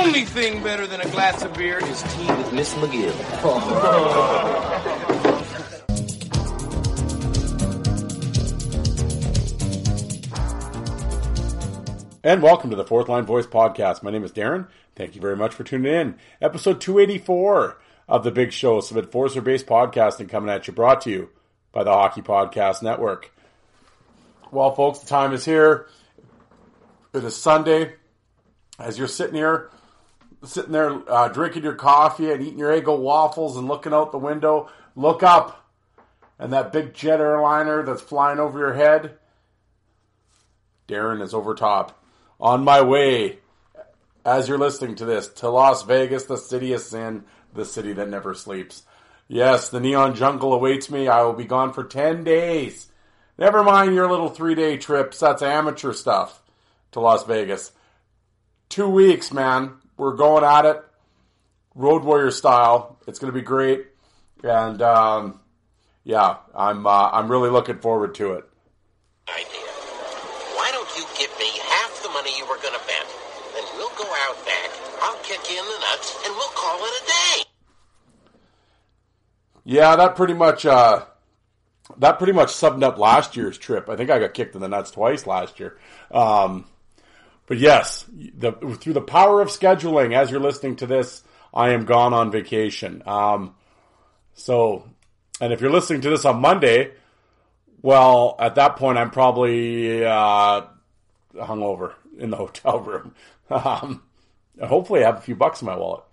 Only thing better than a glass of beer is tea with Miss McGill. And welcome to the Fourth Line Voice Podcast. My name is Darren. Thank you very much for tuning in. Episode 284 of the Big Show, some Enforcer based podcasting coming at you, brought to you by the Hockey Podcast Network. Well, folks, the time is here. It is Sunday. As you're sitting here, sitting there uh, drinking your coffee and eating your Eggo waffles and looking out the window, look up, and that big jet airliner that's flying over your head, Darren is over top. On my way, as you're listening to this, to Las Vegas, the city of sin, the city that never sleeps. Yes, the neon jungle awaits me. I will be gone for 10 days. Never mind your little three day trips. That's amateur stuff to Las Vegas. Two weeks, man. We're going at it. Road Warrior style. It's going to be great. And, um, yeah, I'm, uh, I'm really looking forward to it. idea. Why don't you give me half the money you were going to bet? Then we'll go out back, I'll kick you in the nuts, and we'll call it a day. Yeah, that pretty much uh, that pretty much summed up last year's trip. I think I got kicked in the nuts twice last year. Um, but yes, the, through the power of scheduling, as you're listening to this, I am gone on vacation. Um, so, and if you're listening to this on Monday, well, at that point, I'm probably uh, hungover in the hotel room. Um, hopefully, I have a few bucks in my wallet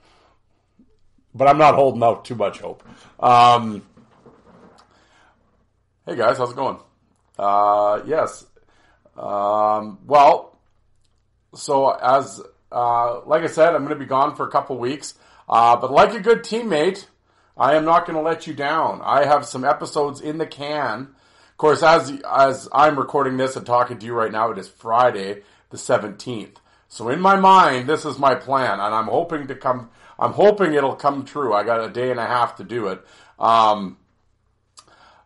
but I'm not holding out too much hope. Um, hey guys, how's it going? Uh, yes. Um, well, so as uh, like I said, I'm going to be gone for a couple weeks. Uh, but like a good teammate, I am not going to let you down. I have some episodes in the can. Of course, as as I'm recording this and talking to you right now, it is Friday the 17th. So in my mind, this is my plan, and I'm hoping to come. I'm hoping it'll come true. I got a day and a half to do it. Um,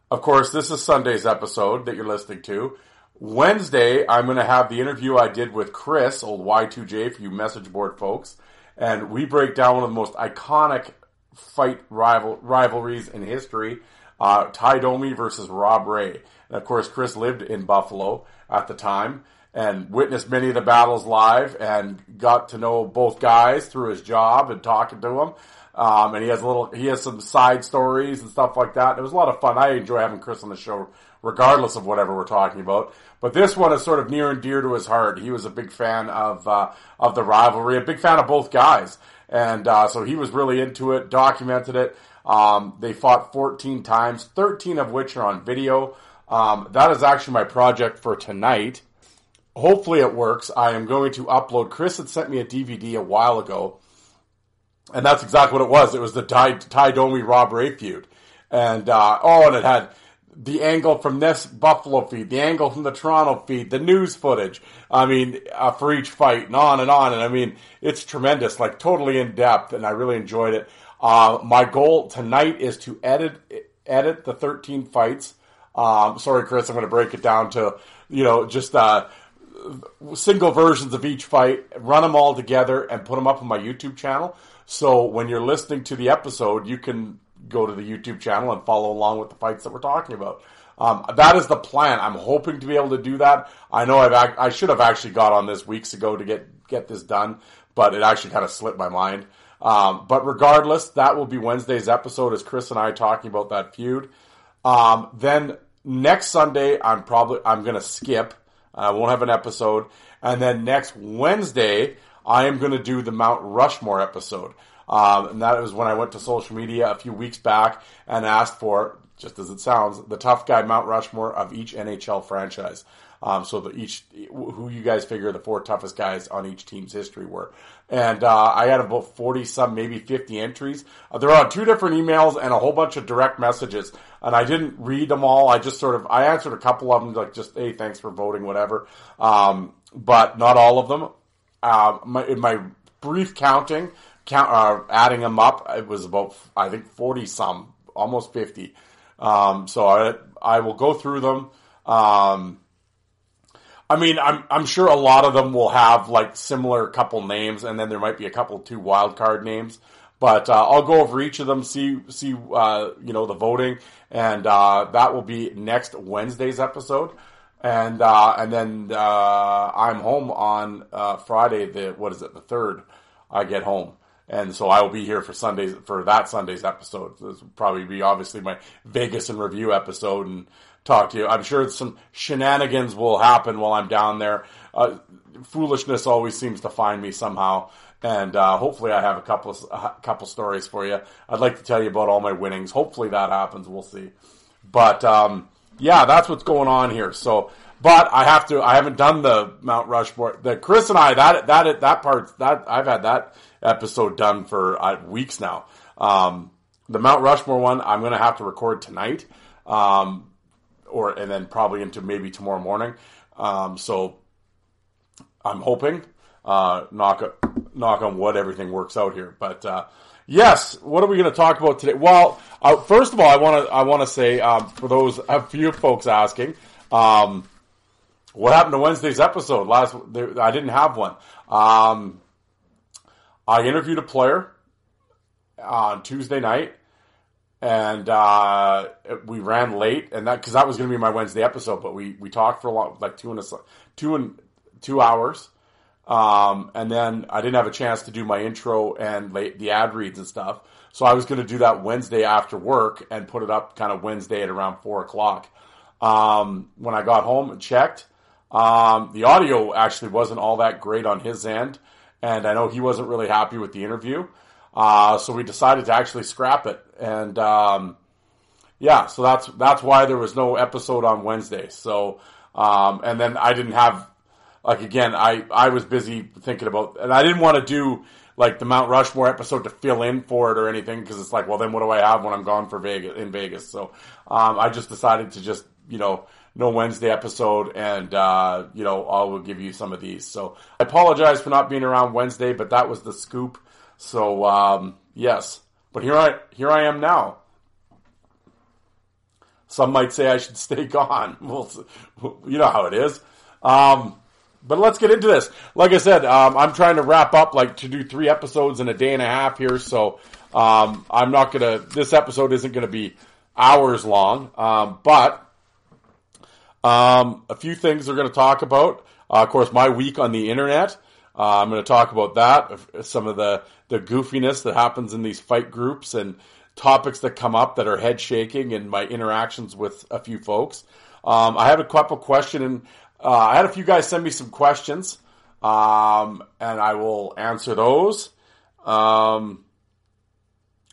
of course, this is Sunday's episode that you're listening to. Wednesday, I'm going to have the interview I did with Chris, old Y2J for you message board folks, and we break down one of the most iconic fight rival rivalries in history, uh, Ty Domi versus Rob Ray. And of course, Chris lived in Buffalo at the time and witnessed many of the battles live and got to know both guys through his job and talking to them. Um, and he has a little, he has some side stories and stuff like that. It was a lot of fun. I enjoy having Chris on the show, regardless of whatever we're talking about. But this one is sort of near and dear to his heart. He was a big fan of uh, of the rivalry, a big fan of both guys, and uh, so he was really into it. Documented it. Um, they fought 14 times, 13 of which are on video. Um, that is actually my project for tonight hopefully it works. I am going to upload. Chris had sent me a DVD a while ago, and that's exactly what it was. It was the Ty, Ty Domi Rob Ray feud, and uh, oh, and it had the angle from this Buffalo feed, the angle from the Toronto feed, the news footage. I mean, uh, for each fight, and on and on. And I mean, it's tremendous, like totally in depth, and I really enjoyed it. Uh, my goal tonight is to edit edit the 13 fights. Um, sorry, Chris, I'm going to break it down to you know just uh, single versions of each fight, run them all together, and put them up on my YouTube channel. So when you're listening to the episode, you can go to the YouTube channel and follow along with the fights that we're talking about. Um, that is the plan. I'm hoping to be able to do that. I know I've I should have actually got on this weeks ago to get get this done, but it actually kind of slipped my mind. Um, but regardless, that will be Wednesday's episode as Chris and I talking about that feud. Um, then next Sunday, I'm probably I'm going to skip. I won't have an episode, and then next Wednesday, I am going to do the Mount Rushmore episode. Um, and that was when I went to social media a few weeks back and asked for, just as it sounds, the tough guy Mount Rushmore of each NHL franchise. Um, so each who you guys figure the four toughest guys on each team's history were, and uh, I had about forty some, maybe fifty entries. Uh, there are two different emails and a whole bunch of direct messages, and I didn't read them all. I just sort of I answered a couple of them, like just hey, thanks for voting, whatever, um, but not all of them. Uh, my, in my brief counting, count, uh, adding them up, it was about I think forty some, almost fifty. Um, so I I will go through them. Um, I mean, I'm I'm sure a lot of them will have like similar couple names, and then there might be a couple two wild card names. But uh, I'll go over each of them, see see uh, you know the voting, and uh, that will be next Wednesday's episode. And uh, and then uh, I'm home on uh, Friday. The what is it? The third. I get home and so I will be here for Sundays for that Sunday's episode. This will probably be obviously my Vegas and review episode and talk to you. I'm sure some shenanigans will happen while I'm down there. Uh, foolishness always seems to find me somehow, and uh, hopefully I have a couple of, a couple stories for you. I'd like to tell you about all my winnings. Hopefully that happens. We'll see. But um, yeah, that's what's going on here. So. But I have to. I haven't done the Mount Rushmore. The Chris and I that that that part that I've had that episode done for uh, weeks now. Um, the Mount Rushmore one, I'm going to have to record tonight, um, or and then probably into maybe tomorrow morning. Um, so I'm hoping, uh, knock knock on wood, everything works out here. But uh, yes, what are we going to talk about today? Well, uh, first of all, I want to I want to say um, for those a few folks asking. Um, what happened to Wednesday's episode? Last, I didn't have one. Um, I interviewed a player on Tuesday night, and uh, we ran late, and that because that was going to be my Wednesday episode, but we we talked for a lot, like two and a, two and two hours, um, and then I didn't have a chance to do my intro and late, the ad reads and stuff, so I was going to do that Wednesday after work and put it up kind of Wednesday at around four o'clock. Um, when I got home and checked, um, the audio actually wasn't all that great on his end and I know he wasn't really happy with the interview. Uh, so we decided to actually scrap it, and um, yeah, so that's that's why there was no episode on Wednesday. So um, and then I didn't have like again, I I was busy thinking about, and I didn't want to do like the Mount Rushmore episode to fill in for it or anything because it's like, well, then what do I have when I'm gone for Vegas in Vegas? So um, I just decided to just you know no Wednesday episode, and uh, you know I will give you some of these. So I apologize for not being around Wednesday, but that was the scoop. So um, yes, but here I here I am now. Some might say I should stay gone. Well, you know how it is. Um, but let's get into this. Like I said, um, I'm trying to wrap up, like to do three episodes in a day and a half here. So um, I'm not gonna. This episode isn't gonna be hours long, um, but um, a few things we're going to talk about. Uh, of course, my week on the internet. Uh, I'm going to talk about that, some of the, the goofiness that happens in these fight groups and topics that come up that are head shaking and my interactions with a few folks. Um, I have a couple questions. uh, I had a few guys send me some questions, um, and I will answer those. Um,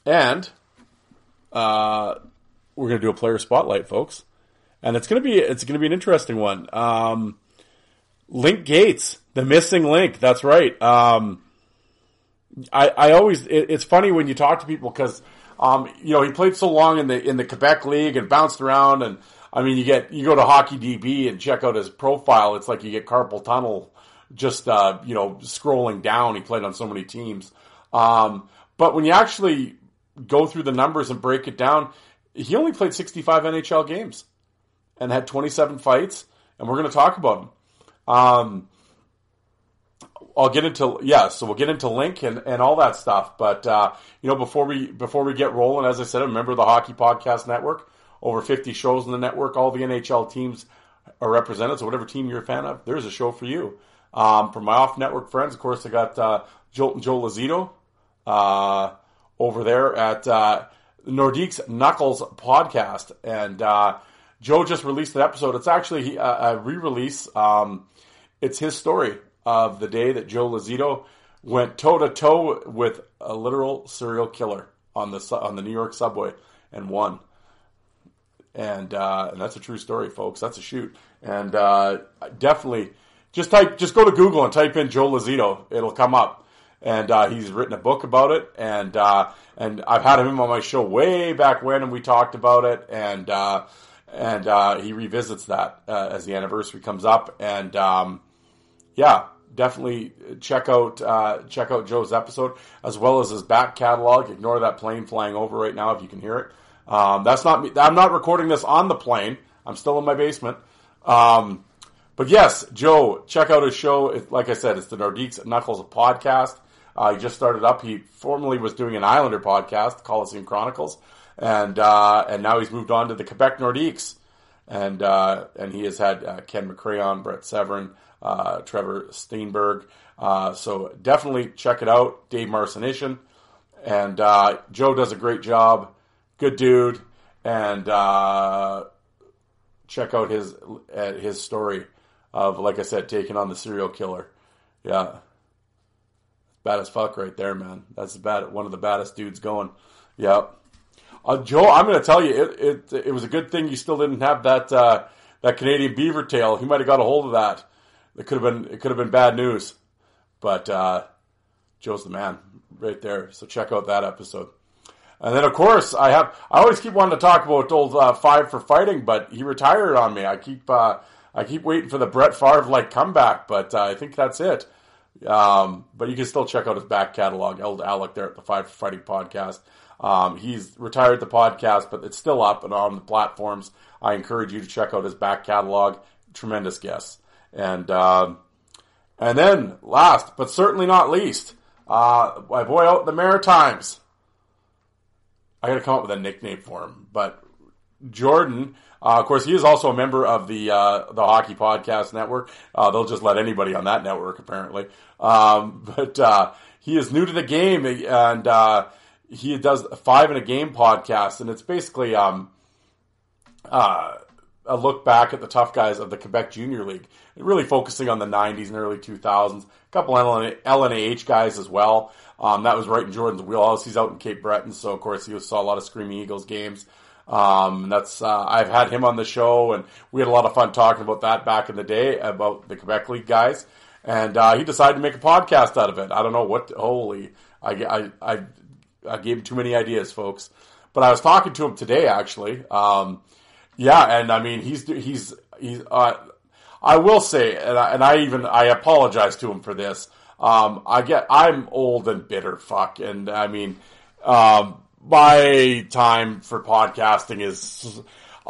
and uh, we're going to do a player spotlight, folks and it's gonna be it's gonna be an interesting one. Um, Link Gaetz, the missing link. That's right. Um, I I always it, it's funny when you talk to people because Um, you know, he played so long in the in the Quebec League and bounced around, and I mean, you get you go to Hockey DB and check out his profile. It's like you get carpal tunnel just uh, you know scrolling down. He played on so many teams, um, but when you actually go through the numbers and break it down, he only played 65 NHL games and had 27 fights, and we're going to talk about him. Um, I'll get into yeah, so we'll get into link and, and all that stuff. But uh, you know, before we before we get rolling, as I said, remember the Hockey Podcast Network, over fifty shows in the network. All the NHL teams are represented. So whatever team you're a fan of, there's a show for you. Um, for my off network friends, of course, I got uh, Jolt Joe Lozito uh, over there at uh, Nordique's Knuckles podcast, and uh, Joe just released an episode. It's actually a, a re-release. Um, it's his story of the day that Joe Lozito went toe to toe with a literal serial killer on the on the New York subway and won. And uh, and that's a true story, folks. That's a shoot. And uh, definitely, just type, just go to Google and type in Joe Lozito. It'll come up. And uh, he's written a book about it. And uh, and I've had him on my show way back when, and we talked about it. And uh, and uh, he revisits that as the anniversary comes up. And um, yeah, definitely check out uh, check out Joe's episode as well as his back catalog. Ignore that plane flying over right now if you can hear it. Um, that's not me. I'm not recording this on the plane. I'm still in my basement. Um, but yes, Joe, check out his show. It, like I said, it's the Nordiques Knuckles podcast. Uh, he just started up. He formerly was doing an Islander podcast, Coliseum Chronicles, and uh, and now he's moved on to the Quebec Nordiques, and uh, and he has had uh, Ken McCrayon, Brent Severyn, uh, Trevor Stienburg. Uh, so definitely check it out, Dave Marcinyshyn. And Joe does a great job. Good dude. And check out his his story of, like I said, taking on the serial killer. Yeah. Bad as fuck right there, man. That's bad. One of the baddest dudes going. Yep. Uh, Joe, I'm going to tell you, it, it it was a good thing you still didn't have that uh, that Canadian beaver tail. He might have got a hold of that it could have been it could have been bad news, but uh, Joe's the man right there. So check out that episode. And then of course I have I always keep wanting to talk about old uh, five for fighting, but he retired on me. I keep uh, I keep waiting for the Brett Favre like comeback, but uh, I think that's it. Um, but you can still check out his back catalog, Eld Alec there at the Five for Fighting podcast. Um, he's retired the podcast, but it's still up and on the platforms. I encourage you to check out his back catalog. Tremendous guests. And um, and then last but certainly not least, uh, my boy out in the Maritimes. I got to come up with a nickname for him, but Jordan. Uh, of course, he is also a member of the uh, the Hockey Podcast Network. Uh, they'll just let anybody on that network, apparently. Um, but uh, he is new to the game, and uh, he does five in a game podcast, and it's basically um, uh, a look back at the tough guys of the Quebec Junior League, really focusing on the 90s and early 2000s. A couple LNAH guys as well. Um, that was right in Jordan's wheelhouse. He's out in Cape Breton, so of course he saw a lot of Screaming Eagles games. Um, that's uh, I've had him on the show, and we had a lot of fun talking about that back in the day about the Quebec League guys. And uh, he decided to make a podcast out of it. I don't know what. Holy, I, I, I, I gave him too many ideas, folks. But I was talking to him today, actually. Um, yeah, and I mean he's he's he's. Uh, I will say, and I, and I even I apologize to him for this. Um, I get I'm old and bitter, fuck, and I mean, um, my time for podcasting is.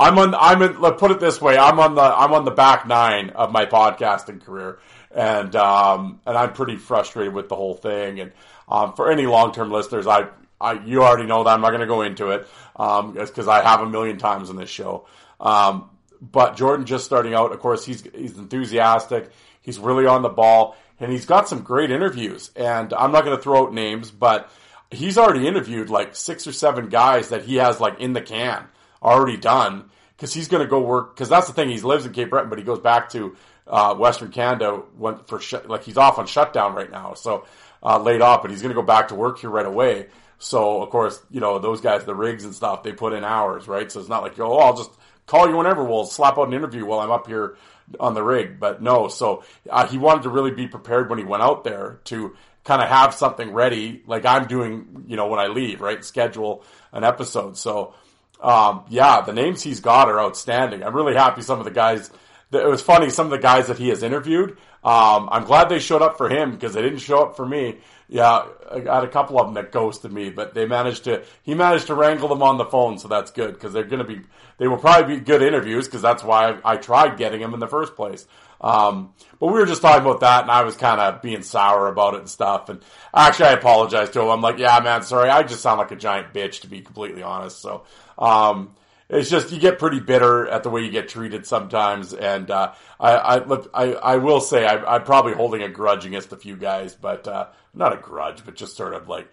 I'm on. I'm in. Let put it this way. I'm on the. I'm on the back nine of my podcasting career, and um, and I'm pretty frustrated with the whole thing. And um, for any long term listeners, I I, you already know that I'm not going to go into it because um, I have a million times in this show. Um, but Jordan just starting out, of course, he's he's enthusiastic. He's really on the ball, and he's got some great interviews. And I'm not going to throw out names, but he's already interviewed like six or seven guys that he has like in the can already done because he's going to go work. Because that's the thing, he lives in Cape Breton, but he goes back to uh, Western Canada for sh- like he's off on shutdown right now, so uh, laid off, but he's going to go back to work here right away. So of course, you know those guys, the rigs and stuff, they put in hours, right? So it's not like oh, I'll just call you whenever. We'll slap out an interview while I'm up here on the rig. But no, so uh, he wanted to really be prepared when he went out there to kind of have something ready, like I'm doing, you know, when I leave, right? Schedule an episode. So, um, yeah, the names he's got are outstanding. I'm really happy some of the guys. It was funny, some of the guys that he has interviewed. Um, I'm glad they showed up for him because they didn't show up for me. Yeah, I got a couple of them that ghosted me, but they managed to. He managed to wrangle them on the phone, so that's good because they're going to be. They will probably be good interviews because that's why I, I, tried getting them in the first place. Um, but we were just talking about that, and I was kind of being sour about it and stuff. And actually, I apologized to him. I'm like, "Yeah, man, sorry. I just sound like a giant bitch, to be completely honest." So, um, it's just you get pretty bitter at the way you get treated sometimes, and uh, I, I, I I will say I, am probably holding a grudge against a few guys, but uh, not a grudge, but just sort of like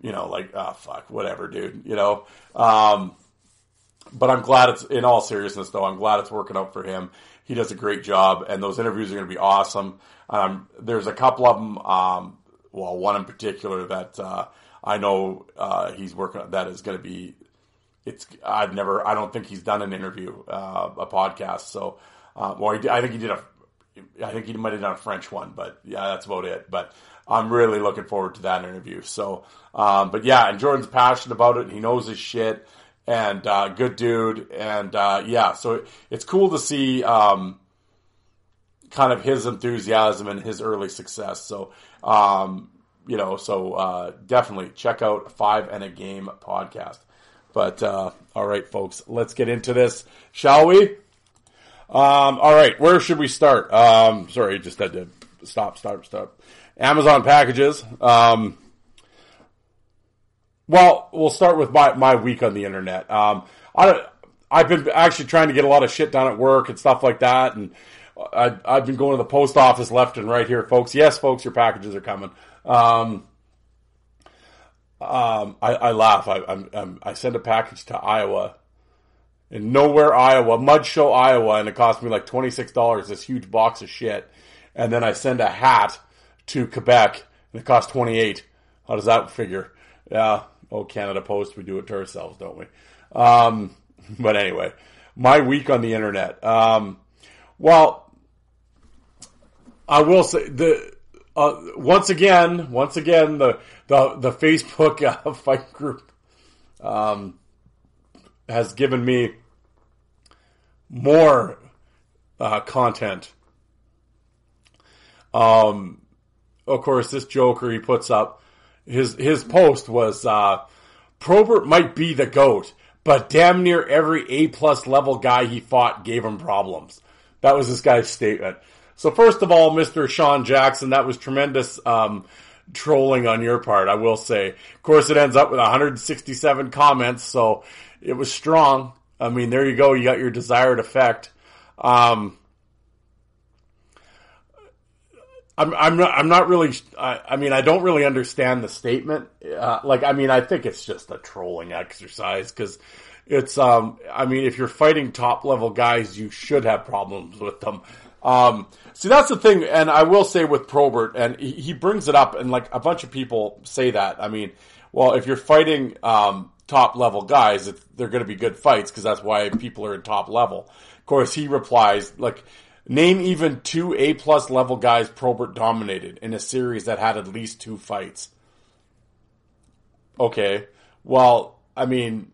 you know like oh fuck whatever, dude, you know. Um, but I'm glad it's in all seriousness though. I'm glad it's working out for him. He does a great job, and those interviews are going to be awesome. Um, there's a couple of them. Um, well, one in particular that uh, I know uh, he's working. That is going to be it's I've never I don't think he's done an interview uh, a podcast so uh, well I think he did a I think he might have done a French one but yeah that's about it. But I'm really looking forward to that interview. So um, but yeah and Jordan's passionate about it he knows his shit and uh, good dude and uh, yeah so it's cool to see um, kind of his enthusiasm and his early success. So um, you know so uh, definitely check out five and a game podcast but uh, all right, folks, let's get into this, shall we? Um, all right, where should we start? Um, sorry, just had to stop, stop, stop. Amazon packages. Um, well, we'll start with my, my week on the internet. Um, I, I've been actually trying to get a lot of shit done at work and stuff like that, and I, I've been going to the post office left and right here, folks. Yes, folks, your packages are coming. Um, um, I, I, laugh. I, I'm, I'm, i a package to Iowa, in nowhere, Iowa, Mud Show, Iowa, and it cost me like twenty six dollars. This huge box of shit, and then I send a hat to Quebec, and it cost twenty eight. How does that figure? Yeah. Oh, Canada Post, we do it to ourselves, don't we? Um, but anyway, my week on the internet. Um, well, I will say the uh, once again, once again, the the the Facebook uh, fight group um, has given me more uh, content. Um, of course, this Joker he puts up his his post was uh, Probert might be the goat, but damn near every A plus level guy he fought gave him problems. That was this guy's statement. So first of all, Mr. Sean Jackson, that was tremendous um, trolling on your part, I will say. Of course, it ends up with 167 comments, so it was strong. I mean, there you go. You got your desired effect. Um, I'm, I'm not, I'm not really, I, I, mean, I don't really understand the statement. Uh, like, I mean, I think it's just a trolling exercise because it's, um, I mean, if you're fighting top level guys, you should have problems with them. Um, see, that's the thing, and I will say with Probert, and he, brings it up, and like a bunch of people say that. I mean, well, if you're fighting um, top level guys, they're going to be good fights because that's why people are in top level. Of course, he replies like, name even two A plus level guys Probert dominated in a series that had at least two fights. Okay, well, I mean,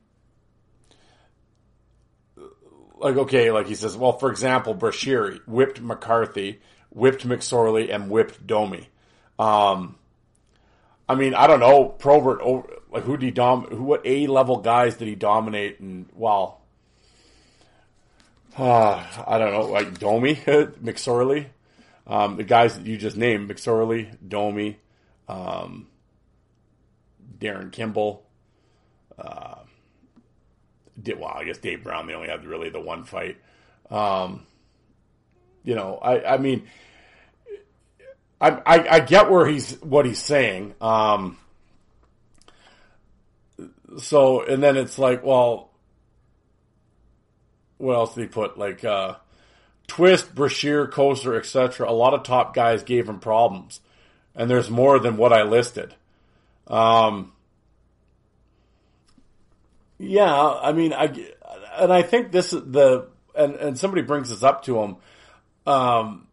like okay, like he says, well, for example, Brashear whipped McCarthy, whipped McSorley, and whipped Domi. Um, I mean, I don't know, Probert, like who did he dom, who what A level guys did he dominate? And well, uh, I don't know, like Domi, McSorley, um, the guys that you just named, McSorley, Domi, um, Darin Kimble. Uh, well, I guess Dave Brown, they only had really the one fight. Um, you know, I, I mean, I, I, I, get where he's, what he's saying. Um, so, and then it's like, well, what else did he put? Like, uh, Twist, Brashear, Kostler, etc. A lot of top guys gave him problems. And there's more than what I listed. Um, yeah, I mean, I and I think this the and and somebody brings this up to him. Um,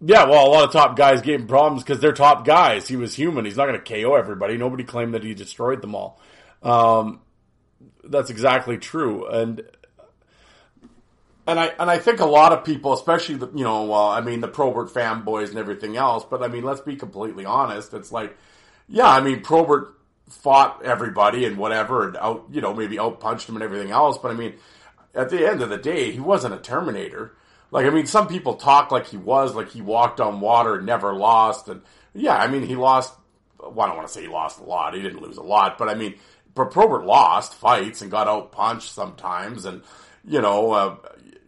Yeah, well, a lot of top guys gave him problems because they're top guys. He was human. He's not going to KO everybody. Nobody claimed that he destroyed them all. Um, that's exactly true, and and I and I think a lot of people, especially the you know, well, I mean the Probert fanboys and everything else, but I mean, let's be completely honest. It's like, yeah, I mean Probert fought everybody and whatever, and out you know maybe out punched him and everything else, but I mean, at the end of the day, he wasn't a Terminator. Like, I mean, some people talk like he was, like he walked on water and never lost. And yeah, I mean, he lost, well, I don't want to say he lost a lot. He didn't lose a lot, but I mean, but Probert lost fights and got out punched sometimes. And, you know, uh,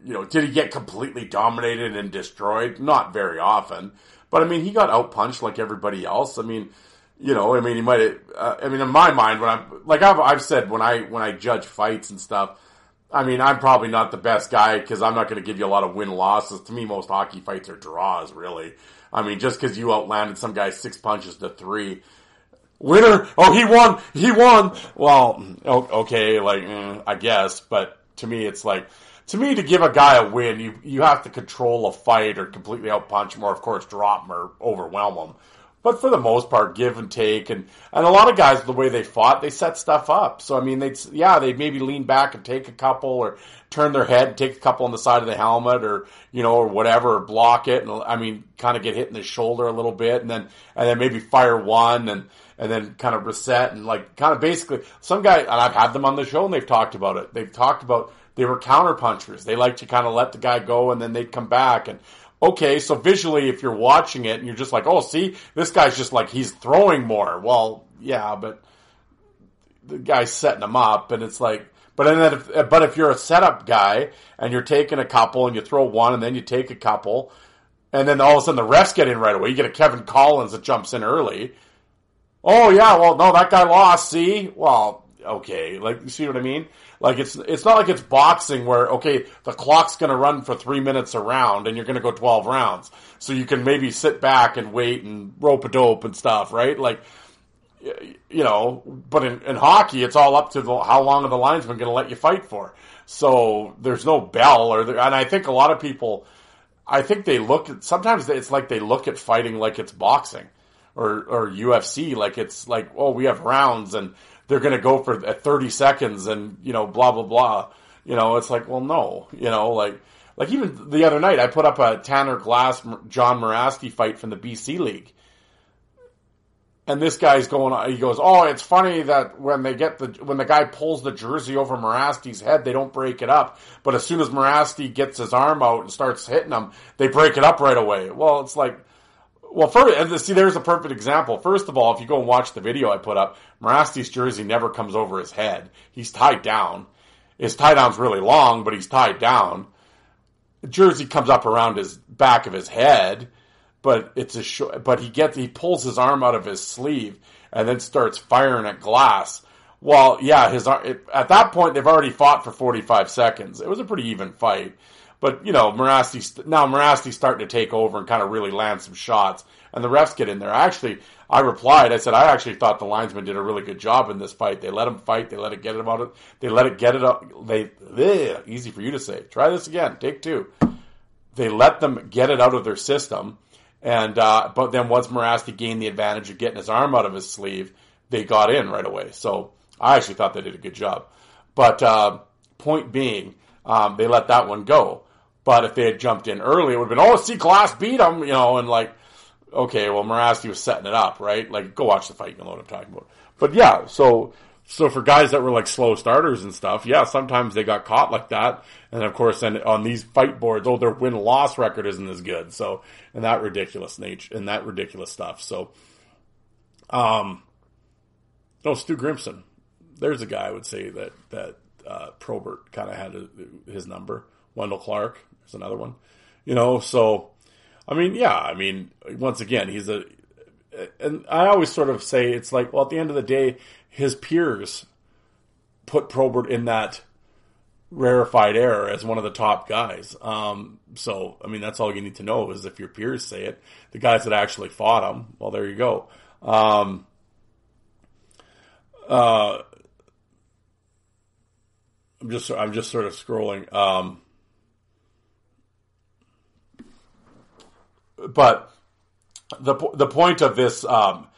you know, did he get completely dominated and destroyed? Not very often. But I mean, he got out punched like everybody else. I mean, you know, I mean, he might. Uh, I mean, in my mind, when I'm like I've, I've said when I when I judge fights and stuff, I mean, I'm probably not the best guy because I'm not going to give you a lot of win losses. To me, most hockey fights are draws, really. I mean, just because you outlanded some guy six punches to three. Winner! Oh, he won! He won! Well, okay, like, mm, I guess, but to me, it's like, to me, to give a guy a win, you, you have to control a fight or completely outpunch him or, of course, drop him or overwhelm him. But for the most part, give and take, and and a lot of guys, the way they fought, they set stuff up. So I mean, they yeah, they maybe lean back and take a couple, or turn their head and take a couple on the side of the helmet, or you know, or whatever, or block it, and I mean, kind of get hit in the shoulder a little bit, and then and then maybe fire one, and and then kind of reset, and like kind of basically some guy, and I've had them on the show, and they've talked about it. They've talked about they were counter punchers. They like to kind of let the guy go, and then they'd come back, and okay, so visually, if you're watching it and you're just like, oh, see, this guy's just like, he's throwing more. Well, yeah, but the guy's setting him up, and it's like, but then if, but if you're a setup guy and you're taking a couple and you throw one and then you take a couple, and then all of a sudden the refs get in right away, you get a Kevin Collins that jumps in early. Oh yeah, well no, that guy lost. See, well, okay, like you see what I mean? Like it's it's not like it's boxing where okay the clock's going to run for three minutes a round and you're going to go twelve rounds, so you can maybe sit back and wait and rope a dope and stuff, right? Like you know, but in, in hockey it's all up to the, how long are the linesmen going to let you fight for. So there's no bell, or the, and I think a lot of people, I think they look at sometimes it's like they look at fighting like it's boxing or or UFC, like it's like oh we have rounds and they're going to go for 30 seconds and, you know, blah, blah, blah. You know, it's like, well, no, you know, like, like even the other night, I put up a Tanner Glass, John Mirasty fight from the BC League. And this guy's going, he goes, oh, it's funny that when they get the, when the guy pulls the jersey over Mirasty's head, they don't break it up. But as soon as Mirasty gets his arm out and starts hitting him, they break it up right away. Well, it's like, well, first, see, there's a perfect example. First of all, if you go and watch the video I put up, Mirasty's jersey never comes over his head. He's tied down. His tie down's really long, but he's tied down. The jersey comes up around his back of his head, but it's a short, but he gets, he pulls his arm out of his sleeve and then starts firing at glass. Well, yeah, his, at that point, they've already fought for 45 seconds. It was a pretty even fight. But you know, Mirasty now Mirasty's starting to take over and kind of really land some shots, and the refs get in there. Actually, I replied. I said I actually thought the linesman did a really good job in this fight. They let him fight. They let it get it about it. They let it get it up. They easy for you to say. Try this again. Take two. They let them get it out of their system, and uh, but then once Mirasty gained the advantage of getting his arm out of his sleeve, they got in right away. So I actually thought they did a good job. But uh, point being, um, they let that one go. But if they had jumped in early, it would have been, oh, see, Glass beat them, you know, and like, okay, well, Mirasty was setting it up, right? Like, go watch the fight, you know what I'm talking about. But yeah, so, so for guys that were like slow starters and stuff, yeah, sometimes they got caught like that. And of course, then on these fight boards, oh, their win loss record isn't as good. So, and that ridiculous nature, and that ridiculous stuff. So, um, oh, Stu Grimson. There's a guy I would say that, that, uh, Probert kind of had a, his number. Wendell Clark, there's another one. You know, so I mean, yeah, I mean, once again, he's a and I always sort of say it's like, well, at the end of the day, his peers put Probert in that rarefied air as one of the top guys. Um, so, I mean, that's all you need to know is if your peers say it. The guys that actually fought him, well, there you go. Um, uh, I'm just, I'm just sort of scrolling. Um, but the the point of this. Um,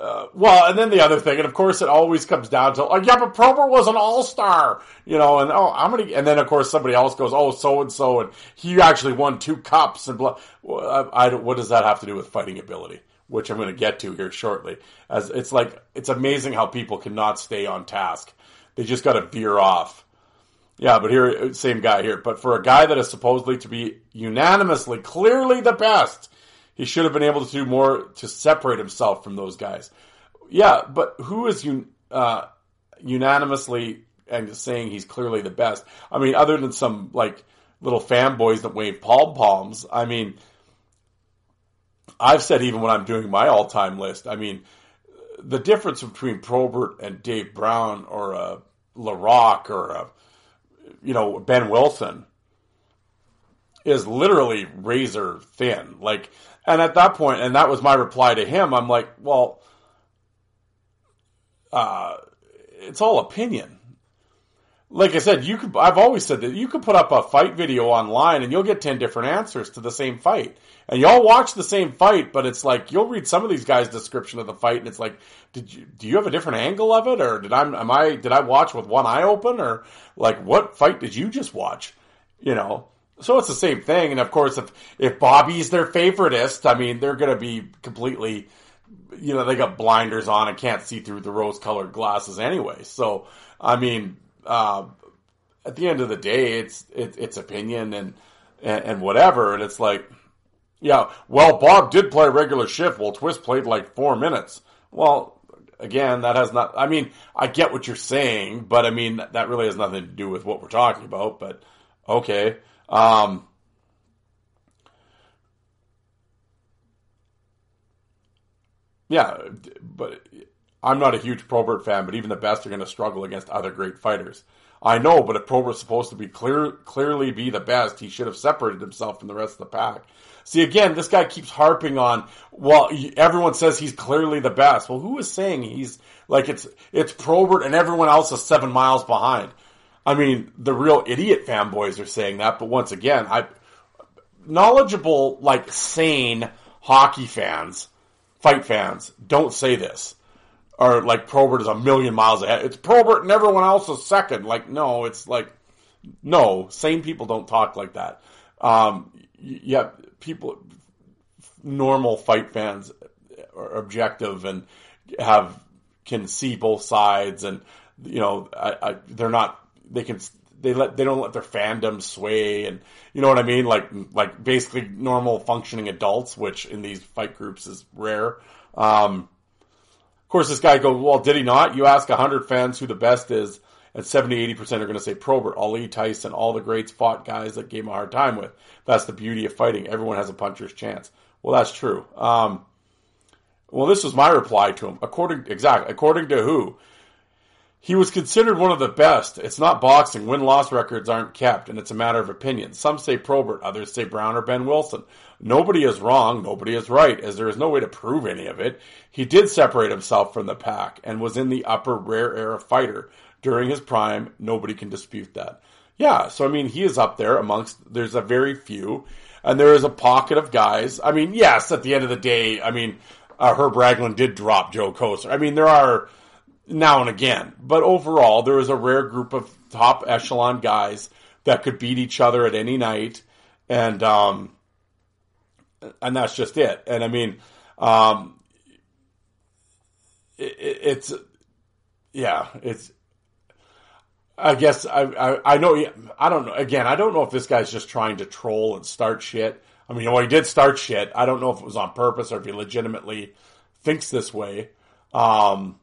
uh, well, and then the other thing, and of course, it always comes down to like, yeah, but Probert was an all star, you know, and oh, I'm gonna, and then of course somebody else goes, oh, so and so, and he actually won two cups, and blah. I, I, what does that have to do with fighting ability? Which I'm going to get to here shortly. As it's like, it's amazing how people cannot stay on task. They just got to veer off. Yeah, but here, same guy here. But for a guy that is supposedly to be unanimously, clearly the best, he should have been able to do more to separate himself from those guys. Yeah, but who is un, uh, unanimously and saying he's clearly the best? I mean, other than some like little fanboys that wave palm palms. I mean, I've said even when I'm doing my all-time list. I mean, the difference between Probert and Dave Brown or a Laraque or a you know Ben Wilson is literally razor thin. Like and at that point, and that was my reply to him, I'm like, well, uh, it's all opinion. Like I said, you could, I've always said that you could put up a fight video online and you'll get 10 different answers to the same fight. And y'all watch the same fight, but it's like, you'll read some of these guys' description of the fight and it's like, did you, do you have a different angle of it? Or did I, am I, did I watch with one eye open? Or like, what fight did you just watch? You know? So it's the same thing. And of course, if, if Bobby's their favoritist, I mean, they're to be completely, you know, they got blinders on and can't see through the rose colored glasses anyway. So, I mean, uh, at the end of the day, it's, it, it's opinion and, and, and whatever. And it's like, yeah, well, Bob did play regular shift while Twist played like four minutes. Well, again, that has not, I mean, I get what you're saying, but I mean, that really has nothing to do with what we're talking about, but okay. Um, yeah, but I'm not a huge Probert fan, but even the best are going to struggle against other great fighters. I know, but if Probert's supposed to be clear, clearly be the best, he should have separated himself from the rest of the pack. See, again, this guy keeps harping on, well, everyone says he's clearly the best. Well, who is saying he's, like, it's, it's Probert and everyone else is seven miles behind? I mean, the real idiot fanboys are saying that, but once again, I knowledgeable, like sane hockey fans, fight fans, don't say this. Or like Probert is a million miles ahead. It's Probert and everyone else is second. Like, no, it's like, no, sane people don't talk like that. Um, yeah, people, normal fight fans are objective and have, can see both sides and, you know, I, I, they're not they can they let they don't let their fandom sway and you know what I mean like like basically normal functioning adults which in these fight groups is rare um, course this guy goes well did he not? You ask 100 fans who the best is and 70 80% are going to say Probert Ali Tyson all the greats fought guys that gave him a hard time with. That's the beauty of fighting. Everyone has a puncher's chance. Well that's true. Um, well this was my reply to him. According exactly. According to who he was considered one of the best. It's not boxing. Win loss records aren't kept, and it's a matter of opinion. Some say Probert, others say Brown or Ben Wilson. Nobody is wrong, nobody is right, as there is no way to prove any of it. He did separate himself from the pack and was in the upper rare era fighter during his prime. Nobody can dispute that. Yeah, so I mean, he is up there amongst, there's a very few, and there is a pocket of guys. I mean, yes, at the end of the day, I mean, uh, Herb Raglan did drop Joe Kocur. I mean, there are, now and again. But overall, there was a rare group of top echelon guys that could beat each other at any night, and um, and that's just it. And I mean, um, it, it's yeah, it's. I guess I, I I know I don't know again I don't know if this guy's just trying to troll and start shit. I mean, well, he did start shit. I don't know if it was on purpose or if he legitimately thinks this way. Um,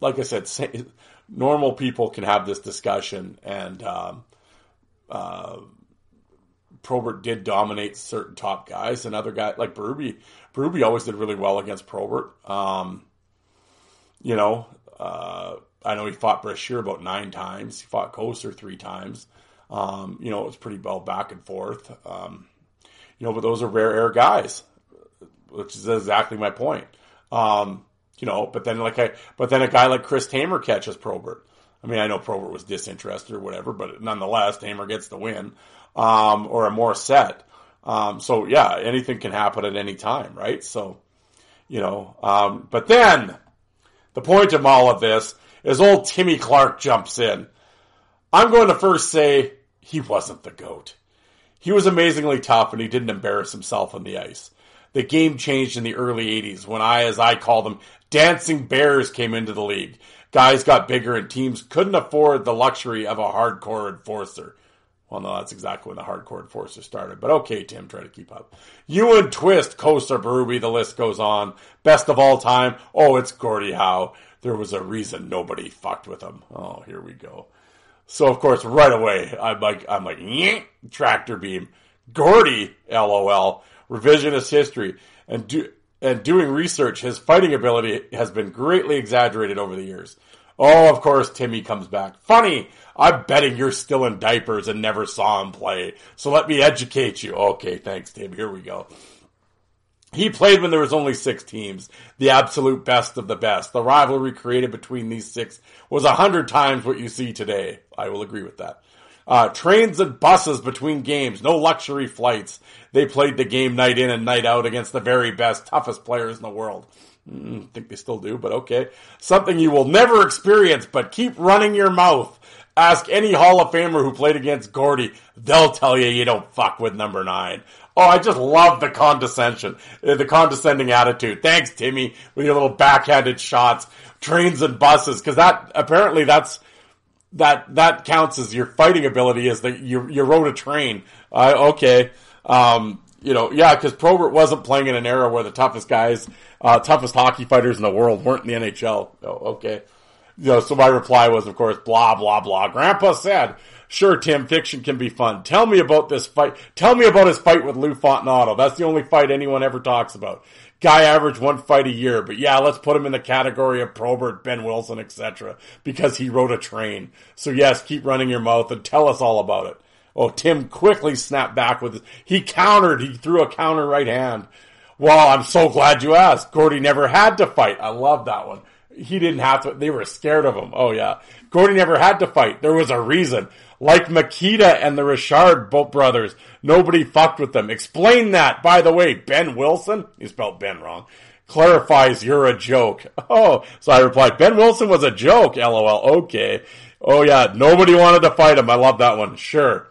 like I said, say, normal people can have this discussion, and um, uh, Probert did dominate certain top guys, and other guys like Berube. Berube always did really well against Probert. Um, you know, uh, I know he fought Brashear about nine times. He fought Kocur three times. Um, you know, it was pretty well back and forth. Um, you know, but those are rare air guys, which is exactly my point. Um, you know, but then like I, but then a guy like Chris Tamer catches Probert. I mean, I know Probert was disinterested or whatever, but nonetheless, Tamer gets the win, um, or a more set. Um, so yeah, anything can happen at any time, right? So, you know, um, but then the point of all of this is old Timmy Clark jumps in. I'm going to first say he wasn't the GOAT. He was amazingly tough and he didn't embarrass himself on the ice. The game changed in the early 80s when I, as I call them, dancing bears came into the league. Guys got bigger and teams couldn't afford the luxury of a hardcore enforcer. Well, no, that's exactly when the hardcore enforcer started. But okay, Tim, try to keep up. You and Twist, Costa Berube, the list goes on. Best of all time. Oh, it's Gordie Howe. There was a reason nobody fucked with him. Oh, here we go. So of course, right away, I'm like, I'm like, tractor beam, Gordie, lol, revisionist history, and do and doing research. His fighting ability has been greatly exaggerated over the years. Oh, of course, Timmy comes back. Funny, I'm betting you're still in diapers and never saw him play. So let me educate you. Okay, thanks, Tim. Here we go. He played when there was only six teams, the absolute best of the best. The rivalry created between these six was a hundred times what you see today. I will agree with that. Uh, trains and buses between games, no luxury flights. They played the game night in and night out against the very best, toughest players in the world. Mm, think they still do, but okay. Something you will never experience, but keep running your mouth. Ask any Hall of Famer who played against Gordie. They'll tell you you don't fuck with number nine. Oh, I just love the condescension, uh, the condescending attitude. Thanks, Timmy, with your little backhanded shots, trains and buses, because that apparently that's that that counts as your fighting ability. Is that you you rode a train? Okay, um, you know, yeah, because Probert wasn't playing in an era where the toughest guys, uh, toughest hockey fighters in the world weren't in the NHL. Oh, okay. You know, so my reply was, of course, blah blah blah. Grandpa said Sure, Tim, fiction can be fun. Tell me about this fight. Tell me about his fight with Lou Fontinato. That's the only fight anyone ever talks about. Guy averaged one fight a year, but yeah, let's put him in the category of Probert, Ben Wilson, etc. because he rode a train. So yes, keep running your mouth and tell us all about it. Oh, Tim quickly snapped back with, he countered, he threw a counter right hand. Well, I'm so glad you asked. Gordie never had to fight. I love that one. He didn't have to, they were scared of him. Oh yeah. Gordie never had to fight. There was a reason. Like Mikita and the Richard brothers, nobody fucked with them. Explain that. By the way, Ben Wilson, you spelled Ben wrong, clarifies you're a joke. Oh, so I replied, Ben Wilson was a joke, lol. Okay. Oh yeah, nobody wanted to fight him. I love that one. Sure.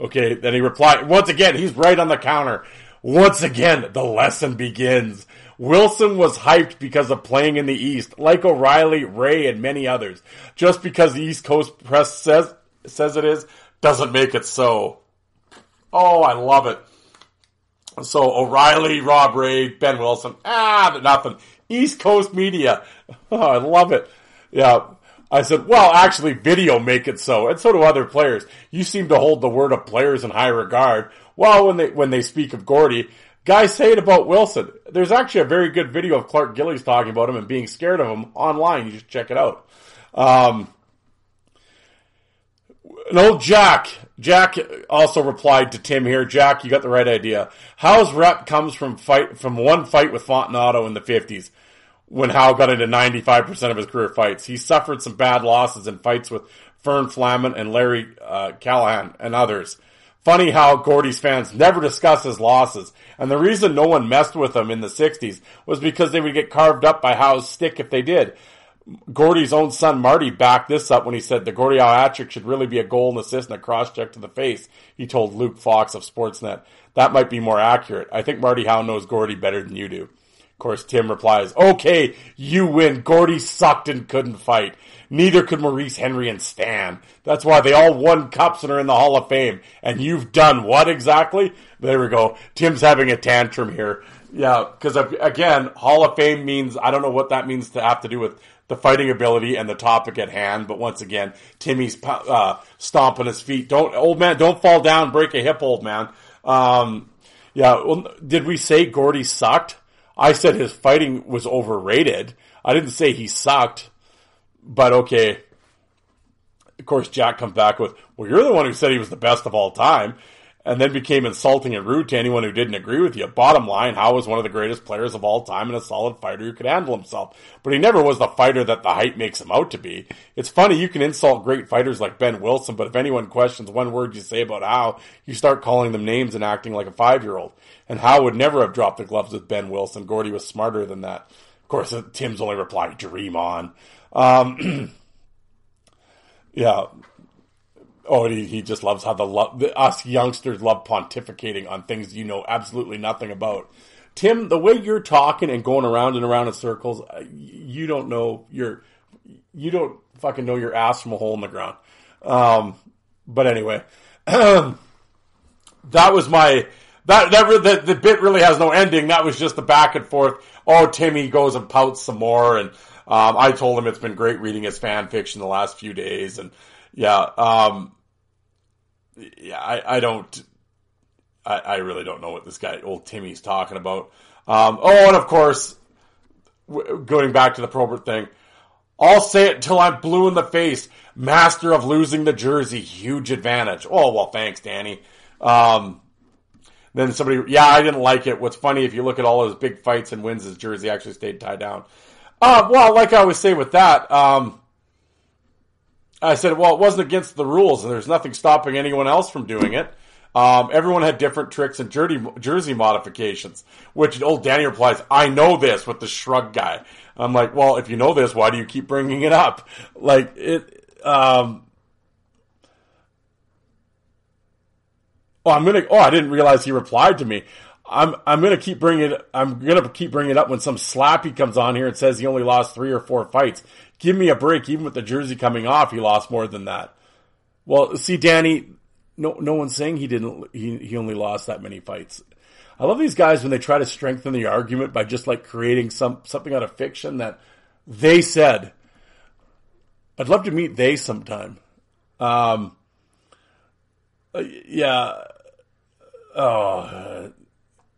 Okay, then he replied, once again, he's right on the counter. Once again, the lesson begins. Wilson was hyped because of playing in the East, like O'Reilly, Ray, and many others. Just because the East Coast press says says it is, doesn't make it so. Oh, I love it. So O'Reilly, Rob Ray, Ben Wilson, ah, nothing. East Coast media. Oh, I love it. Yeah. I said, well, actually, video make it so, and so do other players. You seem to hold the word of players in high regard. Well, when they when they speak of Gordie, guys say it about Wilson. There's actually a very good video of Clark Gillies talking about him and being scared of him online. You should check it out. Um, no, Jack. Jack also replied to Tim here. Jack, you got the right idea. Howe's rep comes from fight from one fight with Fontinato in the fifties, when Howe got into ninety five percent of his career fights. He suffered some bad losses in fights with Fern Flaman and Larry uh, Callahan and others. Funny how Gordie's fans never discuss his losses, and the reason no one messed with him in the 60s was because they would get carved up by Howe's stick if they did. Gordie's own son Marty backed this up when he said the Gordie Howe hat trick should really be a goal and assist and a cross check to the face. He told Luke Fox of Sportsnet. That might be more accurate. I think Marty Howe knows Gordie better than you do. Of course, Tim replies, okay, you win. Gordie sucked and couldn't fight. Neither could Maurice Henry and Stan. That's why they all won cups and are in the Hall of Fame. And you've done what exactly? There we go. Tim's having a tantrum here. Yeah, because again, Hall of Fame means, I don't know what that means to have to do with the fighting ability and the topic at hand. But once again, Timmy's uh, stomping his feet. Don't, old man, don't fall down, break a hip, old man. Um, yeah, well, did we say Gordie sucked? I said his fighting was overrated. I didn't say he sucked, but okay. Of course, Jack comes back with, well, you're the one who said he was the best of all time. And then became insulting and rude to anyone who didn't agree with you. Bottom line, Howe was one of the greatest players of all time and a solid fighter who could handle himself. But he never was the fighter that the hype makes him out to be. It's funny, you can insult great fighters like Ben Wilson, but if anyone questions one word you say about Howe, you start calling them names and acting like a five year old. And Howe would never have dropped the gloves with Ben Wilson. Gordie was smarter than that. Of course, Tim's only reply, dream on. Um, yeah, Oh, he, he just loves how the, the us youngsters love pontificating on things you know absolutely nothing about. Tim, the way you're talking and going around and around in circles, uh, you don't know your you don't fucking know your ass from a hole in the ground. Um, but anyway, that was my that that the, the bit really has no ending. That was just the back and forth. Oh, Timmy goes and pouts some more, and um, I told him it's been great reading his fan fiction the last few days, and yeah, um, yeah, I, I don't, I, I, really don't know what this guy, old Timmy's talking about. Um, oh, and of course, w- going back to the Probert thing, I'll say it until I'm blue in the face. Master of losing the jersey, huge advantage. Oh well, thanks, Danny. Um, then somebody, yeah, I didn't like it. What's funny if you look at all those big fights and wins, his jersey actually stayed tied down. Uh, well, like I always say with that, um, I said, well, it wasn't against the rules, and there's nothing stopping anyone else from doing it. Um, everyone had different tricks and jersey, jersey modifications, which old Danny replies, I know this with the shrug guy. I'm like, well, if you know this, why do you keep bringing it up? Like, it, um, oh, I'm gonna, oh, I didn't realize he replied to me. I'm, I'm gonna keep bringing I'm gonna keep bringing it up when some slappy comes on here and says he only lost three or four fights give me a break. Even with the jersey coming off, he lost more than that. Well, see, Danny, no, no one's saying he didn't. He he only lost that many fights. I love these guys when they try to strengthen the argument by just like creating some something out of fiction that they said. I'd love to meet they sometime. Um, uh, yeah. Oh,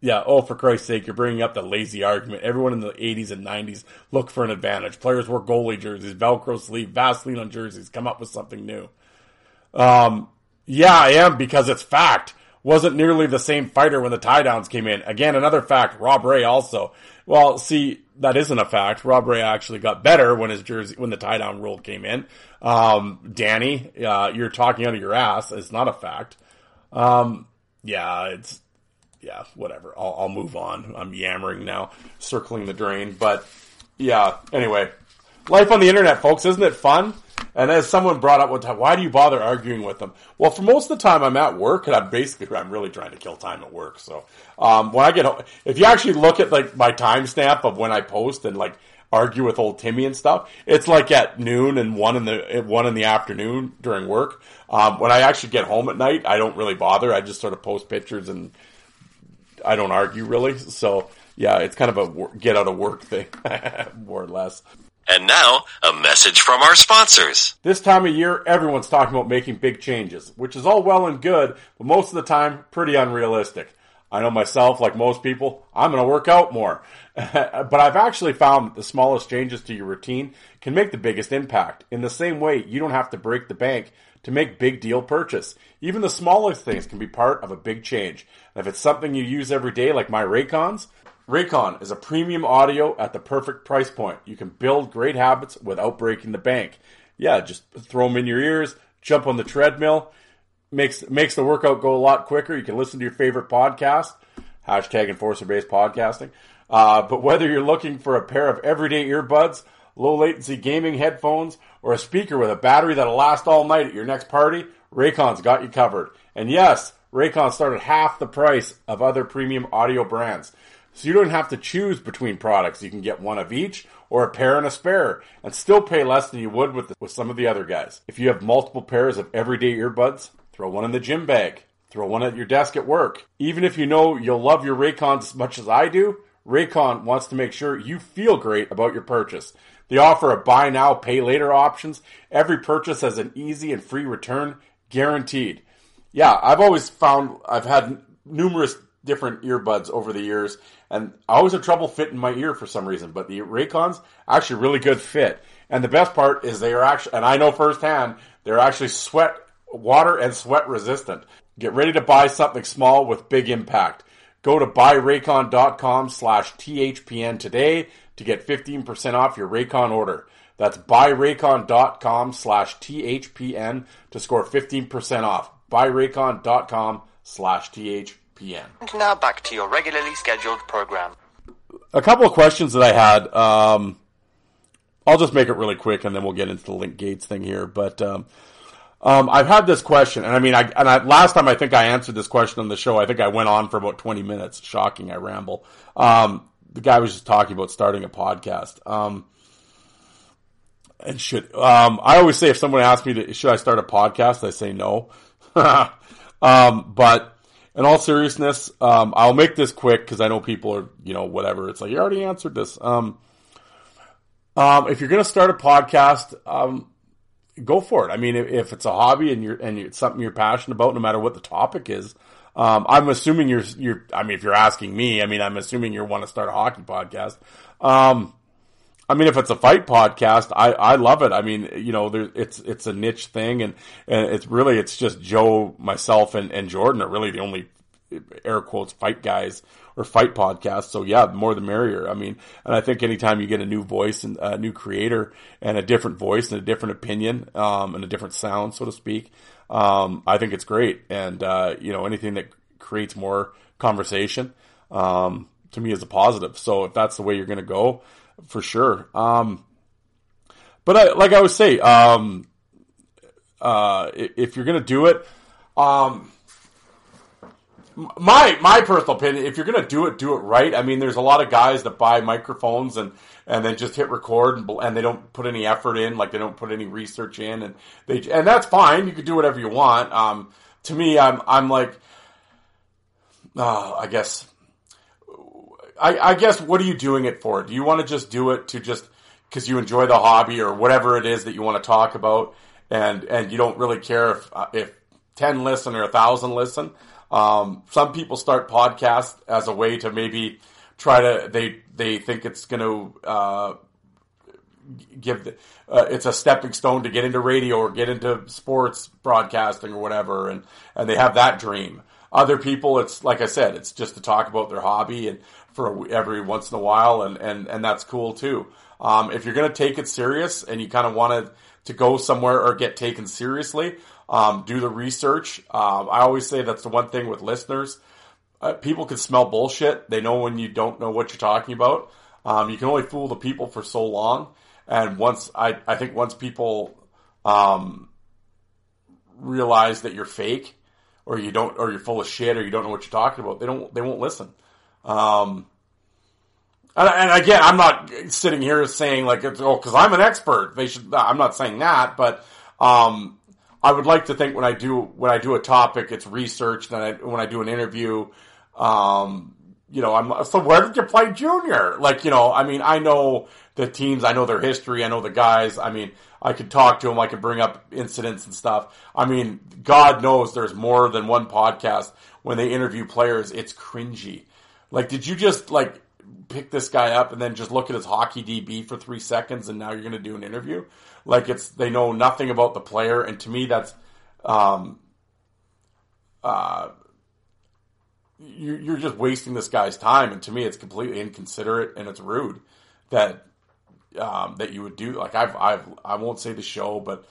yeah, oh, for Christ's sake, you're bringing up the lazy argument. Everyone in the 80s and 90s look for an advantage. Players wore goalie jerseys, Velcro sleeve, Vaseline on jerseys. Come up with something new. Um, yeah, I am because it's fact. Wasn't nearly the same fighter when the tie downs came in. Again, another fact. Rob Ray also. Well, see, that isn't a fact. Rob Ray actually got better when his jersey, when the tie down rule came in. Um, Danny, uh, you're talking out of your ass. It's not a fact. Um, yeah, it's, yeah, whatever. I'll, I'll move on. I'm yammering now, circling the drain. But yeah, anyway, life on the internet, folks, isn't it fun? And as someone brought up one time, why do you bother arguing with them? Well, for most of the time, I'm at work, and I'm basically I'm really trying to kill time at work. So um, when I get home, if you actually look at like my timestamp of when I post and like argue with old Timmy and stuff, it's like at noon and one in the one in the afternoon during work. Um, when I actually get home at night, I don't really bother. I just sort of post pictures and I don't argue really. So yeah, it's kind of a get out of work thing, more or less. And now, a message from our sponsors. This time of year, everyone's talking about making big changes, which is all well and good, but most of the time, pretty unrealistic. I know myself, like most people, I'm going to work out more. but I've actually found that the smallest changes to your routine can make the biggest impact. In the same way, you don't have to break the bank to make big deal purchase. Even the smallest things can be part of a big change. If it's something you use every day, like my Raycons, Raycon is a premium audio at the perfect price point. You can build great habits without breaking the bank. Yeah, just throw them in your ears, jump on the treadmill. Makes makes the workout go a lot quicker. You can listen to your favorite podcast. Hashtag enforcer based podcasting. Uh, but whether you're looking for a pair of everyday earbuds, low latency gaming headphones, or a speaker with a battery that'll last all night at your next party, Raycon's got you covered. And yes, Raycon started half the price of other premium audio brands. So you don't have to choose between products. You can get one of each or a pair and a spare and still pay less than you would with, with some of the other guys. If you have multiple pairs of everyday earbuds, throw one in the gym bag. Throw one at your desk at work. Even if you know you'll love your Raycons as much as I do, Raycon wants to make sure you feel great about your purchase. They offer a buy now, pay later options. Every purchase has an easy and free return guaranteed. Yeah, I've always found I've had numerous different earbuds over the years, and I always have trouble fitting my ear for some reason. But the Raycons actually really good fit, and the best part is they are actually, and I know firsthand, they're actually sweat, water and sweat resistant. Get ready to buy something small with big impact. Go to buyraycon.com slash THPN today to get 15% off your Raycon order. That's buyraycon.com slash THPN to score 15% off. Buyraycon.com slash THPN. And now back to your regularly scheduled program. A couple of questions that I had. Um, I'll just make it really quick and then we'll get into the Link Gaetz thing here. But um, um, I've had this question, and I mean, I, and I, last time I think I answered this question on the show. I think I went on for about 20 minutes. Shocking, I ramble. Um, the guy was just talking about starting a podcast. Um, and should um, I always say if someone asks me to should I start a podcast, I say no. um, but in all seriousness, um, I'll make this quick because I know people are you know whatever. It's like you already answered this. Um, um, if you're going to start a podcast, um, go for it. I mean, if, if, it's a hobby and you're and it's something you're passionate about, no matter what the topic is, um, I'm assuming you're you're. I mean, if you're asking me, I mean, I'm assuming you want to start a hockey podcast. I mean, if it's a fight podcast, I, I love it. I mean, you know, there, it's it's a niche thing, and, and it's really it's just Joe, myself, and, and Jordan are really the only air quotes fight guys or fight podcasts. So yeah, more the merrier. I mean, and I think anytime you get a new voice and a new creator and a different voice and a different opinion um, and a different sound, so to speak, um, I think it's great. And, uh, you know, anything that creates more conversation, um, to me is a positive. So if that's the way you're going to go, for sure. Um, but I, like I would say, um, uh, if you're to do it, um, my my personal opinion, if you're gonna do it, do it right. I mean, there's a lot of guys that buy microphones and and then just hit record and, and they don't put any effort in, like they don't put any research in, and they and that's fine. You can do whatever you want. Um, to me, I'm I'm like, uh, I guess, I, I guess, what are you doing it for? Do you want to just do it to just because you enjoy the hobby or whatever it is that you want to talk about, and and you don't really care if uh, if ten listen or a thousand listen? Um, some people start podcasts as a way to maybe try to they they think it's going to uh, give the, uh, it's a stepping stone to get into radio or get into sports broadcasting or whatever, and and they have that dream. Other people, it's like I said, it's just to talk about their hobby and for every once in a while, and and and that's cool too. Um, if you're going to take it serious and you kind of want to to go somewhere or get taken seriously, um, do the research. Um, I always say that's the one thing with listeners. Uh, people can smell bullshit. They know when you don't know what you're talking about. Um, you can only fool the people for so long. And once I, I think once people um, realize that you're fake, or you don't, or you're full of shit, or you don't know what you're talking about, they don't, they won't listen. Um, and, and, again, I'm not sitting here saying like, oh, because I'm an expert. They should. I'm not saying that, but um, I would like to think when I do when I do a topic, it's researched. And I, when I do an interview, um, you know, I'm so where did you play junior? Like, you know, I mean, I know the teams, I know their history, I know the guys. I mean, I could talk to them, I could bring up incidents and stuff. I mean, God knows there's more than one podcast when they interview players. It's cringy. Like, did you just like pick this guy up and then just look at his hockey DB for three seconds and now you're going to do an interview? like it's they know nothing about the player, and to me that's um, uh, you, you're just wasting this guy's time, and to me it's completely inconsiderate and it's rude that um, that you would do. Like I've I've I won't say the show, but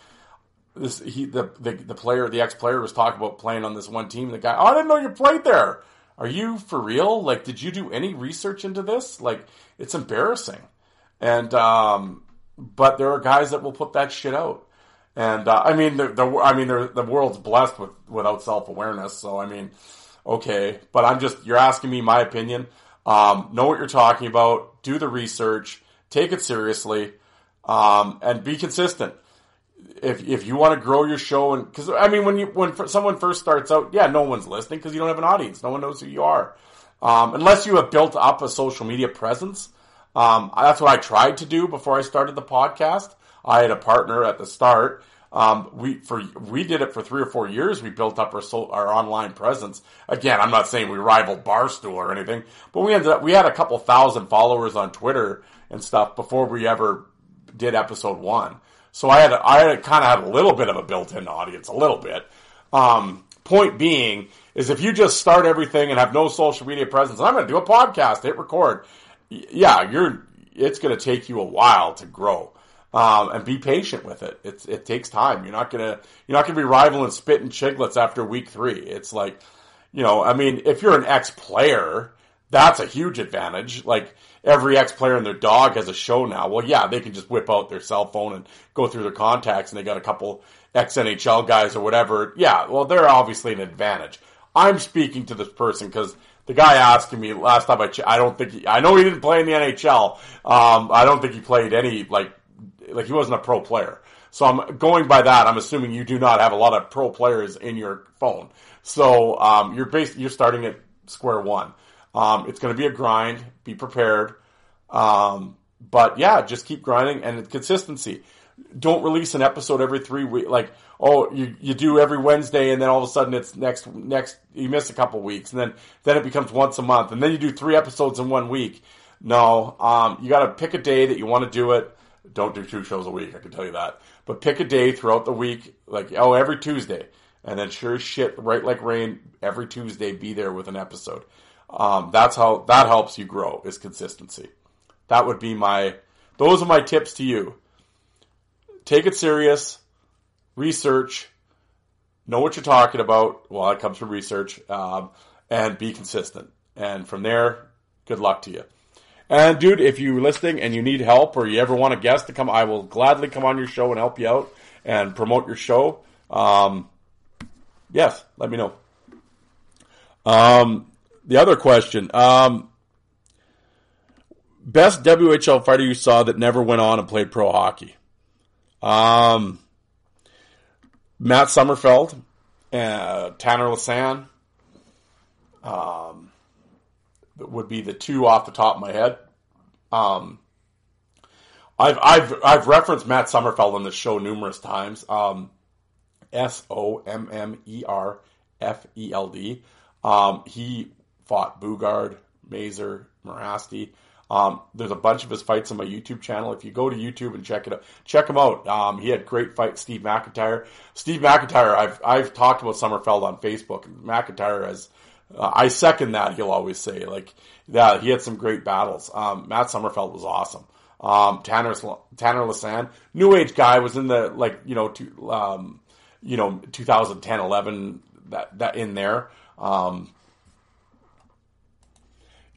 this he the the, the player the ex player was talking about playing on this one team. The guy, oh, I didn't know you played there. Are you for real? Like, did you do any research into this? Like, it's embarrassing. And um, but there are guys that will put that shit out. And uh, I mean, the, the I mean, the world's blessed with without self awareness. So I mean, okay, but I'm just you're asking me my opinion. Um, know what you're talking about. Do the research. Take it seriously, um, and be consistent. If if you want to grow your show, and because I mean, when you when someone first starts out, yeah, no one's listening because you don't have an audience. No one knows who you are, um, unless you have built up a social media presence. Um, that's what I tried to do before I started the podcast. I had a partner at the start. Um, we for we did it for three or four years. We built up our our online presence. Again, I'm not saying we rivaled Barstool or anything, but we ended up we had a couple thousand followers on Twitter and stuff before we ever did episode one. So I had I had kind of had a little bit of a built-in audience, a little bit. Um, point being is if you just start everything and have no social media presence, and I'm going to do a podcast, hit record. Yeah, you're. It's going to take you a while to grow. Um, and be patient with it. It's, it takes time. You're not gonna you're not gonna be rivaling spitting Chiclets after week three. It's like, you know, I mean, if you're an ex player, that's a huge advantage. Like every ex player and their dog has a show now. Well, yeah, they can just whip out their cell phone and go through their contacts, and they got a couple ex NHL guys or whatever. Yeah, well, they're obviously an advantage. I'm speaking to this person because the guy asking me last time I, ch- I don't think he, I know he didn't play in the NHL. Um, I don't think he played any like like he wasn't a pro player. So I'm going by that. I'm assuming you do not have a lot of pro players in your phone. So um, you're based, you're starting at square one. Um, it's going to be a grind. Be prepared. Um, but yeah, just keep grinding and consistency. Don't release an episode every three weeks. Like, oh, you, you do every Wednesday and then all of a sudden it's next, next, you miss a couple weeks and then, then it becomes once a month and then you do three episodes in one week. No, um, you got to pick a day that you want to do it. Don't do two shows a week, I can tell you that. But pick a day throughout the week, like, oh, every Tuesday. And then sure as shit, right like rain, every Tuesday, be there with an episode. Um, that's how, that helps you grow, is consistency. That would be my, those are my tips to you. Take it serious, research, know what you're talking about. Well, that comes from research, um, and be consistent. And from there, good luck to you. And dude, if you're listening and you need help or you ever want a guest to come, I will gladly come on your show and help you out and promote your show. Um, yes, let me know. Um, the other question, um, best WHL fighter you saw that never went on and played pro hockey. Um, Matt Sommerfeld, uh, Tanner Lesann, um, would be the two off the top of my head. Um, I've I've I've referenced Matt Sommerfeld on the show numerous times. Um, S O M M E R F E L D. Um, he fought Boogaard, Mazur, Mirasty. Um, there's a bunch of his fights on my YouTube channel. If you go to YouTube and check it out, check him out. Um, he had great fight, Steve McIntyre. Steve McIntyre, I've I've talked about Sommerfeld on Facebook. McIntyre has uh, I second that. He'll always say like, yeah, he had some great battles. Um, Matt Sommerfeld was awesome. Um, Tanner Tanner Lesann, new age guy, was in the like you know um, you know 2010 11 that that in there. Um,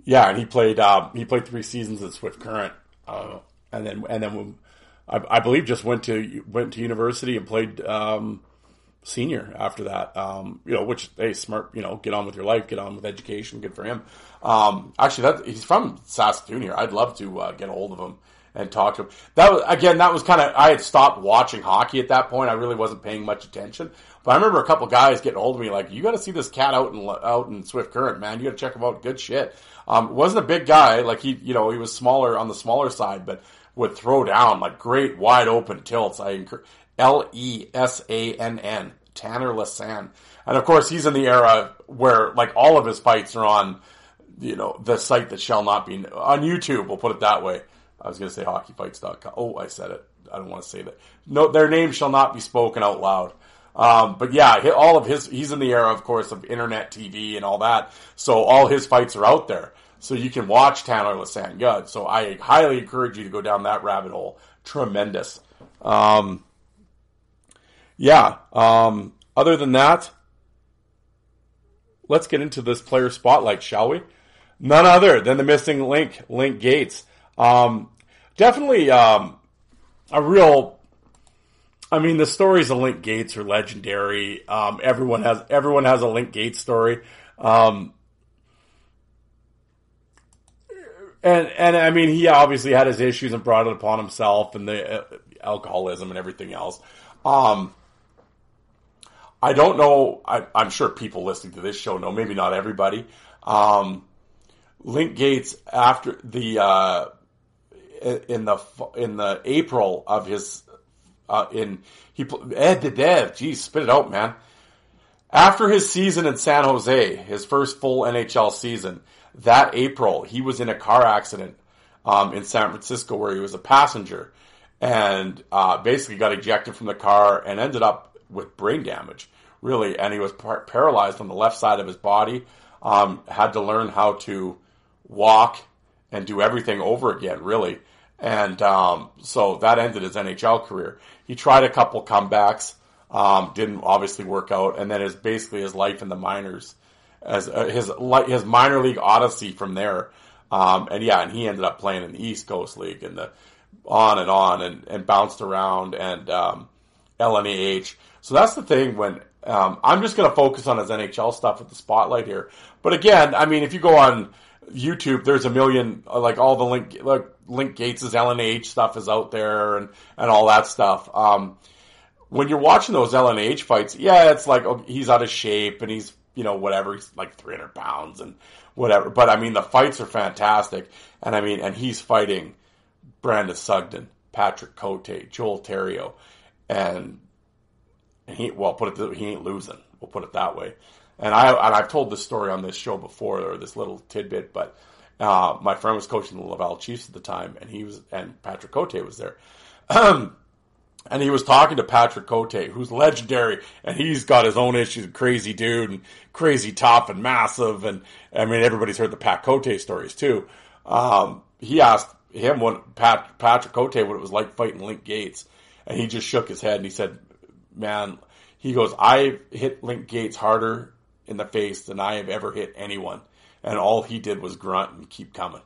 yeah, and he played uh, he played three seasons at Swift Current, uh, and then and then I, I, believe just went to went to university and played um, senior after that. Um, you know, which hey, smart. You know, get on with your life, get on with education. Good for him. Um, actually, that he's from Saskatoon here. I'd love to uh, get a hold of him and talk to him. That was again. That was kind of. I had stopped watching hockey at that point. I really wasn't paying much attention. But I remember a couple guys getting hold of me like, "You got to see this cat out in out in Swift Current, man. You got to check him out. Good shit." Um, wasn't a big guy. Like he, you know, he was smaller on the smaller side, but would throw down like great wide open tilts. I encourage L E S A N N Tanner Lesann. And of course, he's in the era where like all of his fights are on, you know, the site that shall not be on YouTube. We'll put it that way. I was going to say hockeyfights.com. Oh, I said it. I don't want to say that. No, their name shall not be spoken out loud. Um, but yeah, all of his, he's in the era, of course, of internet TV and all that. So all his fights are out there. So you can watch Tanner Lesann good. So I highly encourage you to go down that rabbit hole. Tremendous. Um, yeah. Um, other than that, let's get into this player spotlight, shall we? None other than the missing link, Link Gaetz. Um, definitely um, a real. I mean, the stories of Link Gaetz are legendary. Um, everyone has everyone has a Link Gaetz story. Um, and and I mean, he obviously had his issues and brought it upon himself, and the uh, alcoholism and everything else. Um, I don't know. I, am sure people listening to this show know. Maybe not everybody. Um, Link Gaetz after the uh, in the in the April of his uh, in he Ed the Dev. Geez, spit it out, man. After his season in San Jose, his first full NHL season, that April he was in a car accident um, in San Francisco where he was a passenger and uh, basically got ejected from the car and ended up with brain damage really, and he was par- paralyzed on the left side of his body. Um, had to learn how to walk and do everything over again, really. And um, so that ended his NHL career. He tried a couple comebacks, um, didn't obviously work out, and then his basically his life in the minors, as uh, his his minor league odyssey from there. Um, and yeah, and he ended up playing in the East Coast League and the on and on and, and bounced around and um, LNAH. So that's the thing when um, I'm just going to focus on his NHL stuff with the spotlight here. But again, I mean, if you go on YouTube, there's a million like all the link like Link Gaetz' LNH stuff is out there and and all that stuff. Um, when you're watching those LNH fights, yeah, it's like oh, he's out of shape and he's you know whatever he's like 300 pounds and whatever. But I mean the fights are fantastic, and I mean and he's fighting Brandon Sugden, Patrick Cote, Joel Terrio, and he well put it he ain't losing. We'll put it that way. And I and I've told this story on this show before, or this little tidbit, but uh, my friend was coaching the Laval Chiefs at the time, and he was and Patrick Cote was there. and he was talking to Patrick Cote, who's legendary, and he's got his own issues, crazy dude, and crazy tough and massive, and I mean everybody's heard the Pat Cote stories too. Um, he asked him what Pat, Patrick Cote what it was like fighting Link Gaetz, and he just shook his head and he said, "Man," he goes, "I hit Link Gaetz harder in the face than I have ever hit anyone. And all he did was grunt and keep coming,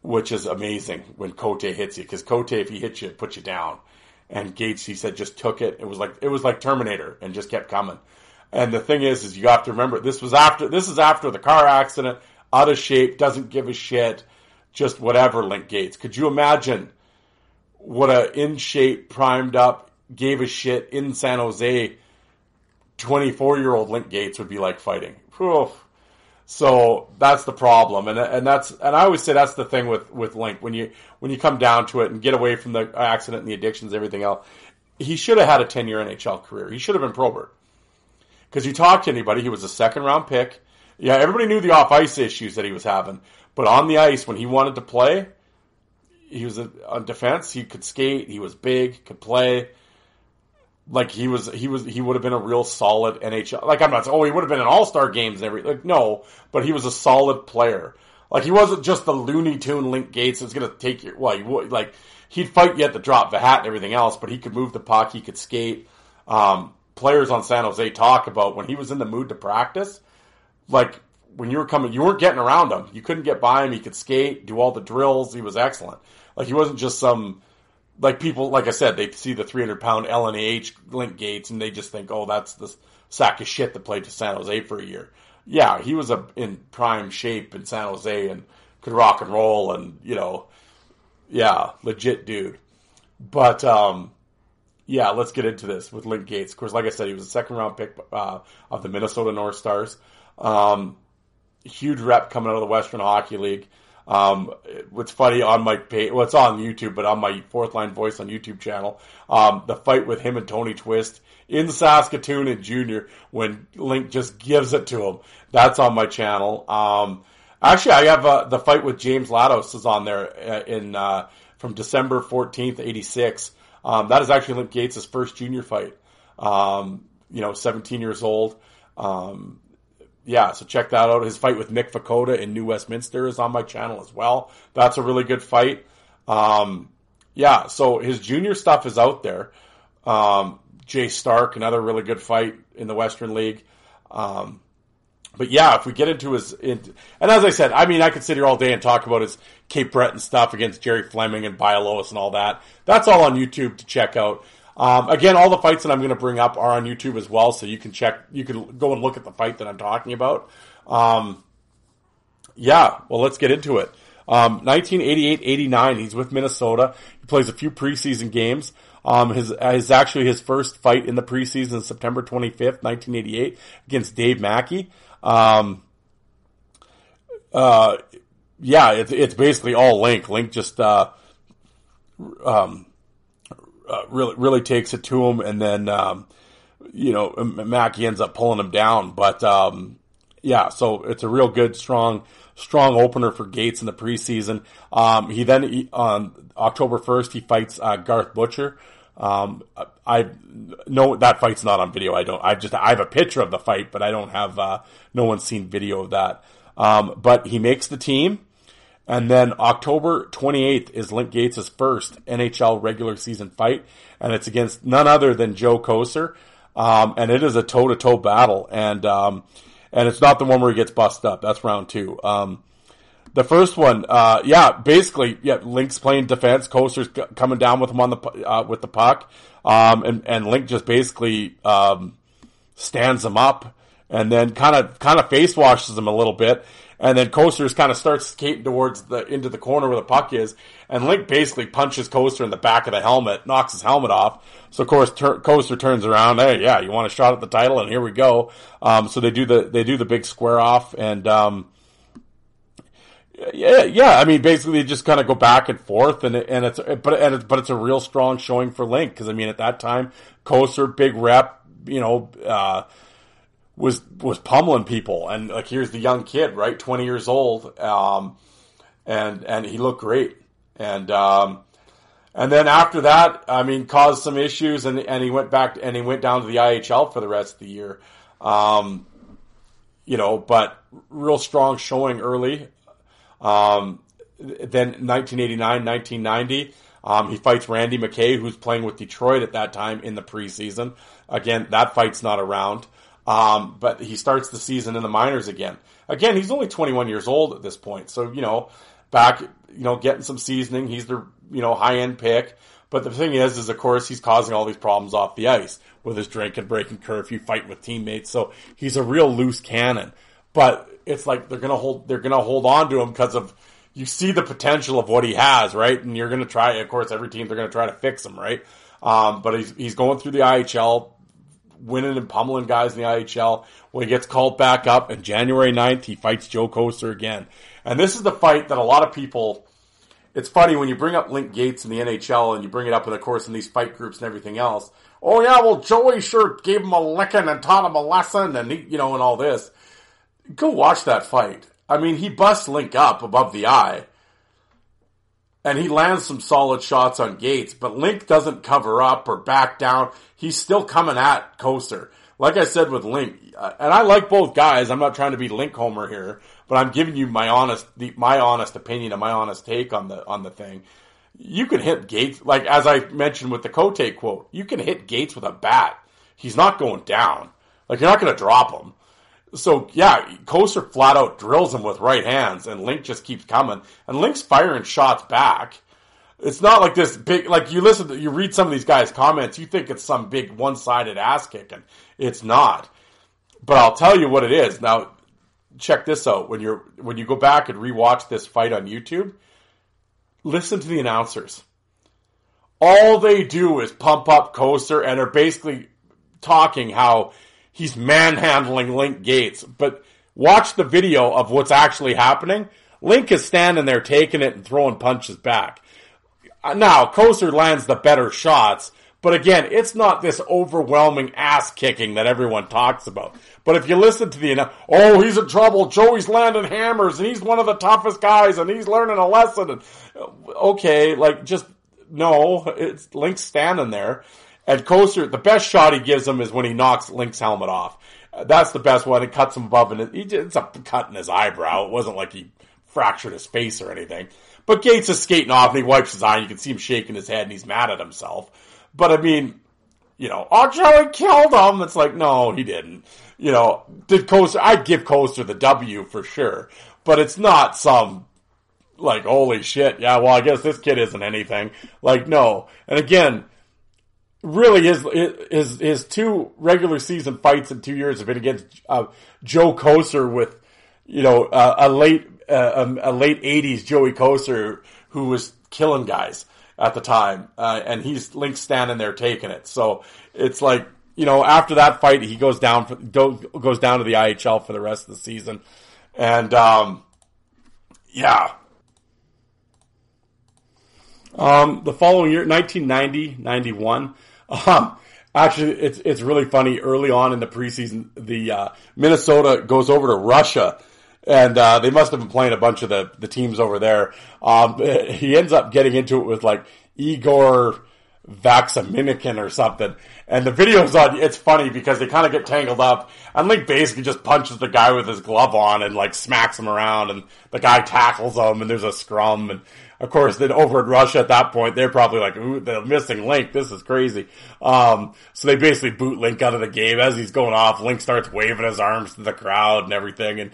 which is amazing when Cote hits you. Because Cote, if he hits you, it puts you down. And Gaetz, he said, just took it. It was like it was like Terminator, and just kept coming. And the thing is, is you have to remember this was after this is after the car accident, out of shape, doesn't give a shit, just whatever. Link Gaetz. Could you imagine what a in shape, primed up, gave a shit in San Jose 24 year old Link Gaetz would be like fighting. Oof. So that's the problem, and and that's and I always say that's the thing with with Link when you when you come down to it and get away from the accident and the addictions, and everything else. He should have had a 10 year NHL career. He should have been Probert. Because you talk to anybody, he was a second round pick. Yeah, everybody knew the off ice issues that he was having, but on the ice when he wanted to play, he was on defense. He could skate. He was big. Could play like he was he was he would have been a real solid NHL. Like I'm not saying, oh he would have been in All Star games and everything. Like no, but he was a solid player. Like he wasn't just the Looney Tune Link Gaetz that's to take your well, he would, like he'd fight you at the drop the hat and everything else, but he could move the puck, he could skate. Um, players on San Jose talk about when he was in the mood to practice, like when you were coming, you weren't getting around him. You couldn't get by him. He could skate, do all the drills. He was excellent. Like he wasn't just some like people, like I said, they see the 300 pound LNAH Link Gaetz and they just think, oh, that's the sack of shit that played for San Jose for a year. Yeah, he was a, in prime shape in San Jose and could rock and roll and, you know, yeah, legit dude. But, um, yeah, let's get into this with Link Gaetz. Of course, like I said, he was a second round pick uh, of the Minnesota North Stars. Um, huge rep coming out of the Western Hockey League. Um, what's funny on my page, well, it's on YouTube, but on my fourth line voice on YouTube channel, um, the fight with him and Tony Twist in Saskatoon and Junior when Link just gives it to him. That's on my channel. Um, actually, I have uh, the fight with James Latos is on there uh, in uh, from December fourteenth, eighty six. Um, that is actually Link Gaetz' first junior fight. Um, you know, seventeen years old. Um, yeah, so check that out. His fight with Mick Vukota in New Westminster is on my channel as well. That's a really good fight. Um, yeah, so his junior stuff is out there. Um, Jay Stark, another really good fight in the Western League. Um, but yeah, if we get into his, and as I said, I mean, I could sit here all day and talk about his Cape Breton stuff against Jerry Fleming and Bialowas and all that. That's all on YouTube to check out. Um, again, all the fights that I'm going to bring up are on YouTube as well, so you can check, you can go and look at the fight that I'm talking about. Um, yeah, well, let's get into it. Um, 1988-89, he's with Minnesota. He plays a few preseason games. Um, his, his actually his first fight in the preseason September 25th, 1988 against Dave Mackey. Um, uh, yeah, it's, it's basically all Link. Link just, uh, um, uh, really really takes it to him, and then um, you know Mackey ends up pulling him down. But um, yeah, so it's a real good, strong, strong opener for Gaetz in the preseason. Um, he then on October first he fights uh, Garth Butcher, Um, I know that fight's not on video. I don't. I just I have a picture of the fight, but I don't have. Uh, no one's seen video of that. Um, but he makes the team, and then October 28th is Link Gaetz' first NHL regular season fight, and it's against none other than Joe Kocur, um, and it is a toe to toe battle, and um, and it's not the one where he gets busted up. That's round two. Um, the first one, uh, yeah, basically, yeah, Link's playing defense. Kocur's coming down with him on the uh, with the puck, um, and and Link just basically um, stands him up, and then kind of kind of face washes him a little bit, and then Kocur's kind of starts skating towards the into the corner where the puck is, and Link basically punches Kocur in the back of the helmet, knocks his helmet off. So of course ter- Kocur turns around, hey, yeah, you want a shot at the title, and here we go. Um, so they do the they do the big square off, and um, yeah, yeah. I mean, basically, just kind of go back and forth, and and it's but and it's, but it's a real strong showing for Link because I mean, at that time, Kocur, big rep, you know, uh, was was pummeling people, and like here's the young kid, right, twenty years old, um, and and he looked great, and um, and then after that, I mean, caused some issues, and and he went back and he went down to the IHL for the rest of the year, um, you know, but real strong showing early. Um, then 1989, 1990, um, he fights Randy McKay, who's playing with Detroit at that time in the preseason. Again, that fight's not around. Um, but he starts the season in the minors again. Again, he's only 21 years old at this point. So, you know, back, you know, getting some seasoning. He's the, you know, high end pick. But the thing is, is of course he's causing all these problems off the ice with his drinking, breaking curfew, fighting with teammates. So he's a real loose cannon. But it's like they're gonna hold, they're gonna hold on to him because of, you see the potential of what he has, right? And you're gonna try, of course, every team, they're gonna try to fix him, right? Um, but he's, he's going through the IHL, winning and pummeling guys in the IHL. When he gets called back up, and January 9th, he fights Joe Kocur again. And this is the fight that a lot of people, it's funny when you bring up Link Gaetz in the NHL and you bring it up, and of course, in these fight groups and everything else. Oh yeah, well, Joey sure gave him a licking and taught him a lesson, and he, you know, and all this. Go watch that fight. I mean, he busts Link up above the eye, and he lands some solid shots on Gaetz, but Link doesn't cover up or back down. He's still coming at Kocur. Like I said with Link, uh, and I like both guys. I'm not trying to be Link Homer here, but I'm giving you my honest, my honest opinion and my honest take on the on the thing. You can hit Gaetz, like as I mentioned with the Cote quote, you can hit Gaetz with a bat. He's not going down. Like you're not going to drop him. So yeah, Kocur flat out drills him with right hands, and Link just keeps coming, and Link's firing shots back. It's not like this big, like you listen to, you read some of these guys' comments, you think it's some big one-sided ass kicking. It's not. But I'll tell you what it is. Now, check this out. When you're, when you go back and rewatch this fight on YouTube, listen to the announcers. All they do is pump up Kocur and are basically talking how he's manhandling Link Gaetz. But watch the video of what's actually happening. Link is standing there taking it and throwing punches back. Uh, now, Kocur lands the better shots, but again, it's not this overwhelming ass kicking that everyone talks about. But if you listen to the, oh, he's in trouble, Joey's landing hammers, and he's one of the toughest guys, and he's learning a lesson, and okay, like just, no, it's Link standing there. And Kocur, the best shot he gives him is when he knocks Link's helmet off. Uh, that's the best one. It cuts him above, and it, it's a cut in his eyebrow. It wasn't like he fractured his face or anything. But Gaetz is skating off, and he wipes his eye. And you can see him shaking his head, and he's mad at himself. But I mean, you know, Joey killed him. It's like, no, he didn't. You know, did Kocur? I'd give Kocur the W for sure, but it's not some like holy shit. Yeah, well, I guess this kid isn't anything. Like, no. And again, really his his his two regular season fights in two years have been against uh, Joe Kocur with you know uh, a late uh, a, late '80s Joey Kocur who was killing guys at the time, uh, and he's Link standing there taking it. So it's like you know after that fight he goes down for, goes down to the IHL for the rest of the season, and um, yeah. Um, the following year, 1990, 91, um, actually, it's it's really funny. Early on in the preseason, the uh, Minnesota goes over to Russia, and uh, they must have been playing a bunch of the the teams over there. Um, he ends up getting into it with like Igor Vaxaminican or something. And the video's on, it's funny because they kind of get tangled up and Link basically just punches the guy with his glove on and like smacks him around and the guy tackles him and there's a scrum and of course then over in Russia at that point they're probably like, ooh, they're missing Link, this is crazy. Um, so they basically boot Link out of the game as he's going off. Link starts waving his arms to the crowd and everything and,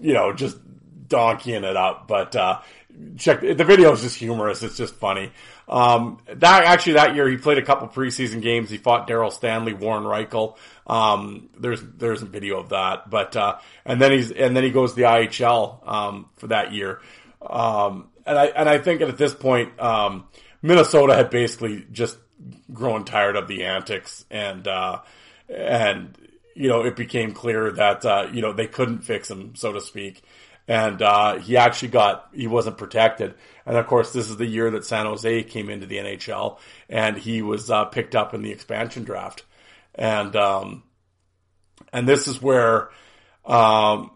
you know, just donkeying it up. But, uh, check the video is just humorous. It's just funny. Um, that actually that year he played a couple preseason games. He fought Daryl Stanley, Warren Rychel. Um, there's there's a video of that, but uh, and then he's and then he goes to the IHL um, for that year. Um, and I and I think at this point, um, Minnesota had basically just grown tired of the antics, and uh, and you know it became clear that uh, you know they couldn't fix him, so to speak and uh, he actually got he wasn't protected. And of course, this is the year that San Jose came into the NHL, and he was uh, picked up in the expansion draft, and um, and this is where. Um,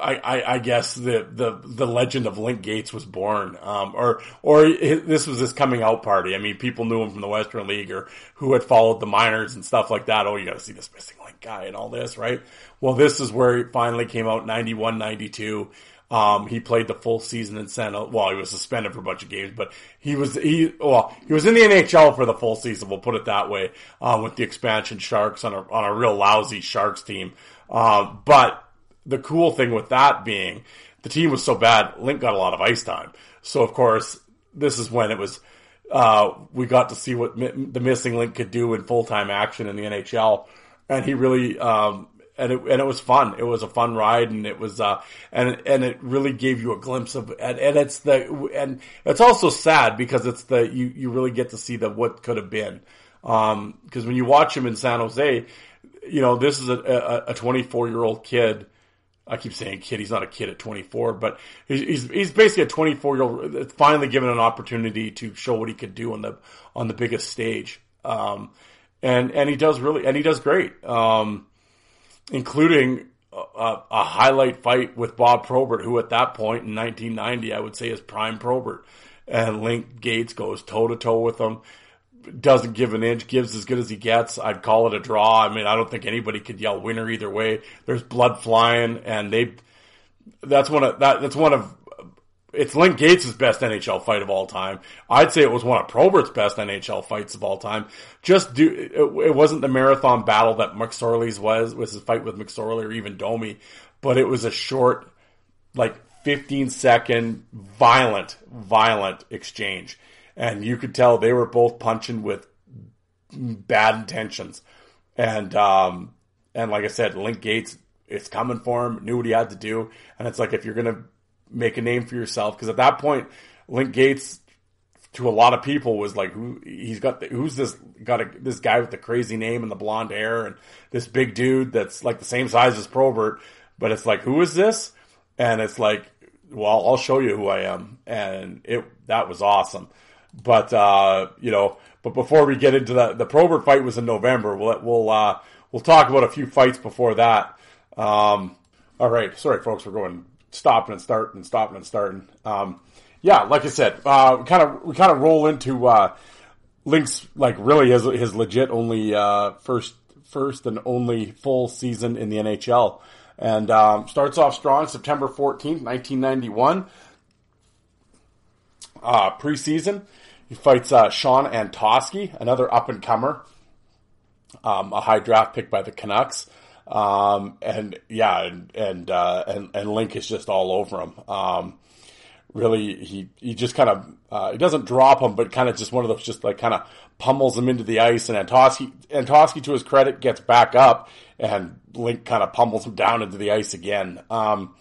I, I, guess the, the, the legend of Link Gaetz was born, um, or, or this was his coming out party. I mean, people knew him from the Western League or who had followed the minors and stuff like that. Oh, you gotta see this missing link guy and all this, right? Well, this is where he finally came out 91, 92. Um, he played the full season in San. Well, he was suspended for a bunch of games, but he was he well he was in the NHL for the full season. We'll put it that way. Um, with the expansion Sharks on a on a real lousy Sharks team. Um, but the cool thing with that being the team was so bad, Link got a lot of ice time. So of course, this is when it was. Uh, we got to see what mi- the missing link could do in full time action in the NHL, and he really um, and it, and it was fun. It was a fun ride, and it was uh, and and it really gave you a glimpse of and, and it's the and it's also sad because it's the you you really get to see the what could have been because um, when you watch him in San Jose, you know this is a a 24 year old kid. I keep saying kid. He's not a kid at 24, but he's he's basically a 24 year old finally given an opportunity to show what he could do on the on the biggest stage. Um, and and he does really and he does great. Um, including a, a, highlight fight with Bob Probert, who at that point in 1990, I would say is prime Probert. And Link Gaetz goes toe to toe with him, doesn't give an inch, gives as good as he gets. I'd call it a draw. I mean, I don't think anybody could yell winner either way. There's blood flying, and they. That's one of that. That's one of it's Link Gaetz' best NHL fight of all time. I'd say it was one of Probert's best NHL fights of all time. Just do, it, it wasn't the marathon battle that McSorley's was, was his fight with McSorley or even Domi, but it was a short, like 15 second, violent, violent exchange. And you could tell they were both punching with bad intentions. And, um, and like I said, Link Gaetz it's coming for him, knew what he had to do. And it's like, if you're to make a name for yourself. Because at that point, Link Gaetz to a lot of people was like, who he's got, the, who's this got a, this guy with the crazy name and the blonde hair and this big dude that's like the same size as Probert, but it's like, who is this? And it's like, well, I'll show you who I am. And it, that was awesome. But, uh, you know, but before we get into that, the Probert fight was in November. We'll, we'll, uh, we'll talk about a few fights before that. Um, all right. Sorry, folks, we're going stopping and starting and stopping and starting. Um, yeah, like I said, uh, kind of we kind of roll into uh, Link's like really his his legit only uh, first first and only full season in the NHL, and um, starts off strong September fourteenth, nineteen ninety one. Uh, preseason, he fights uh, Shawn Antoski, another up and comer, um, a high draft pick by the Canucks. Um, and yeah, and and, uh, and and Link is just all over him. Um, really, he he just kind of uh, he doesn't drop him, but kind of just one of those just like kind of pummels him into the ice. And Antoski Antoski, to his credit, gets back up, and Link kind of pummels him down into the ice again. Um,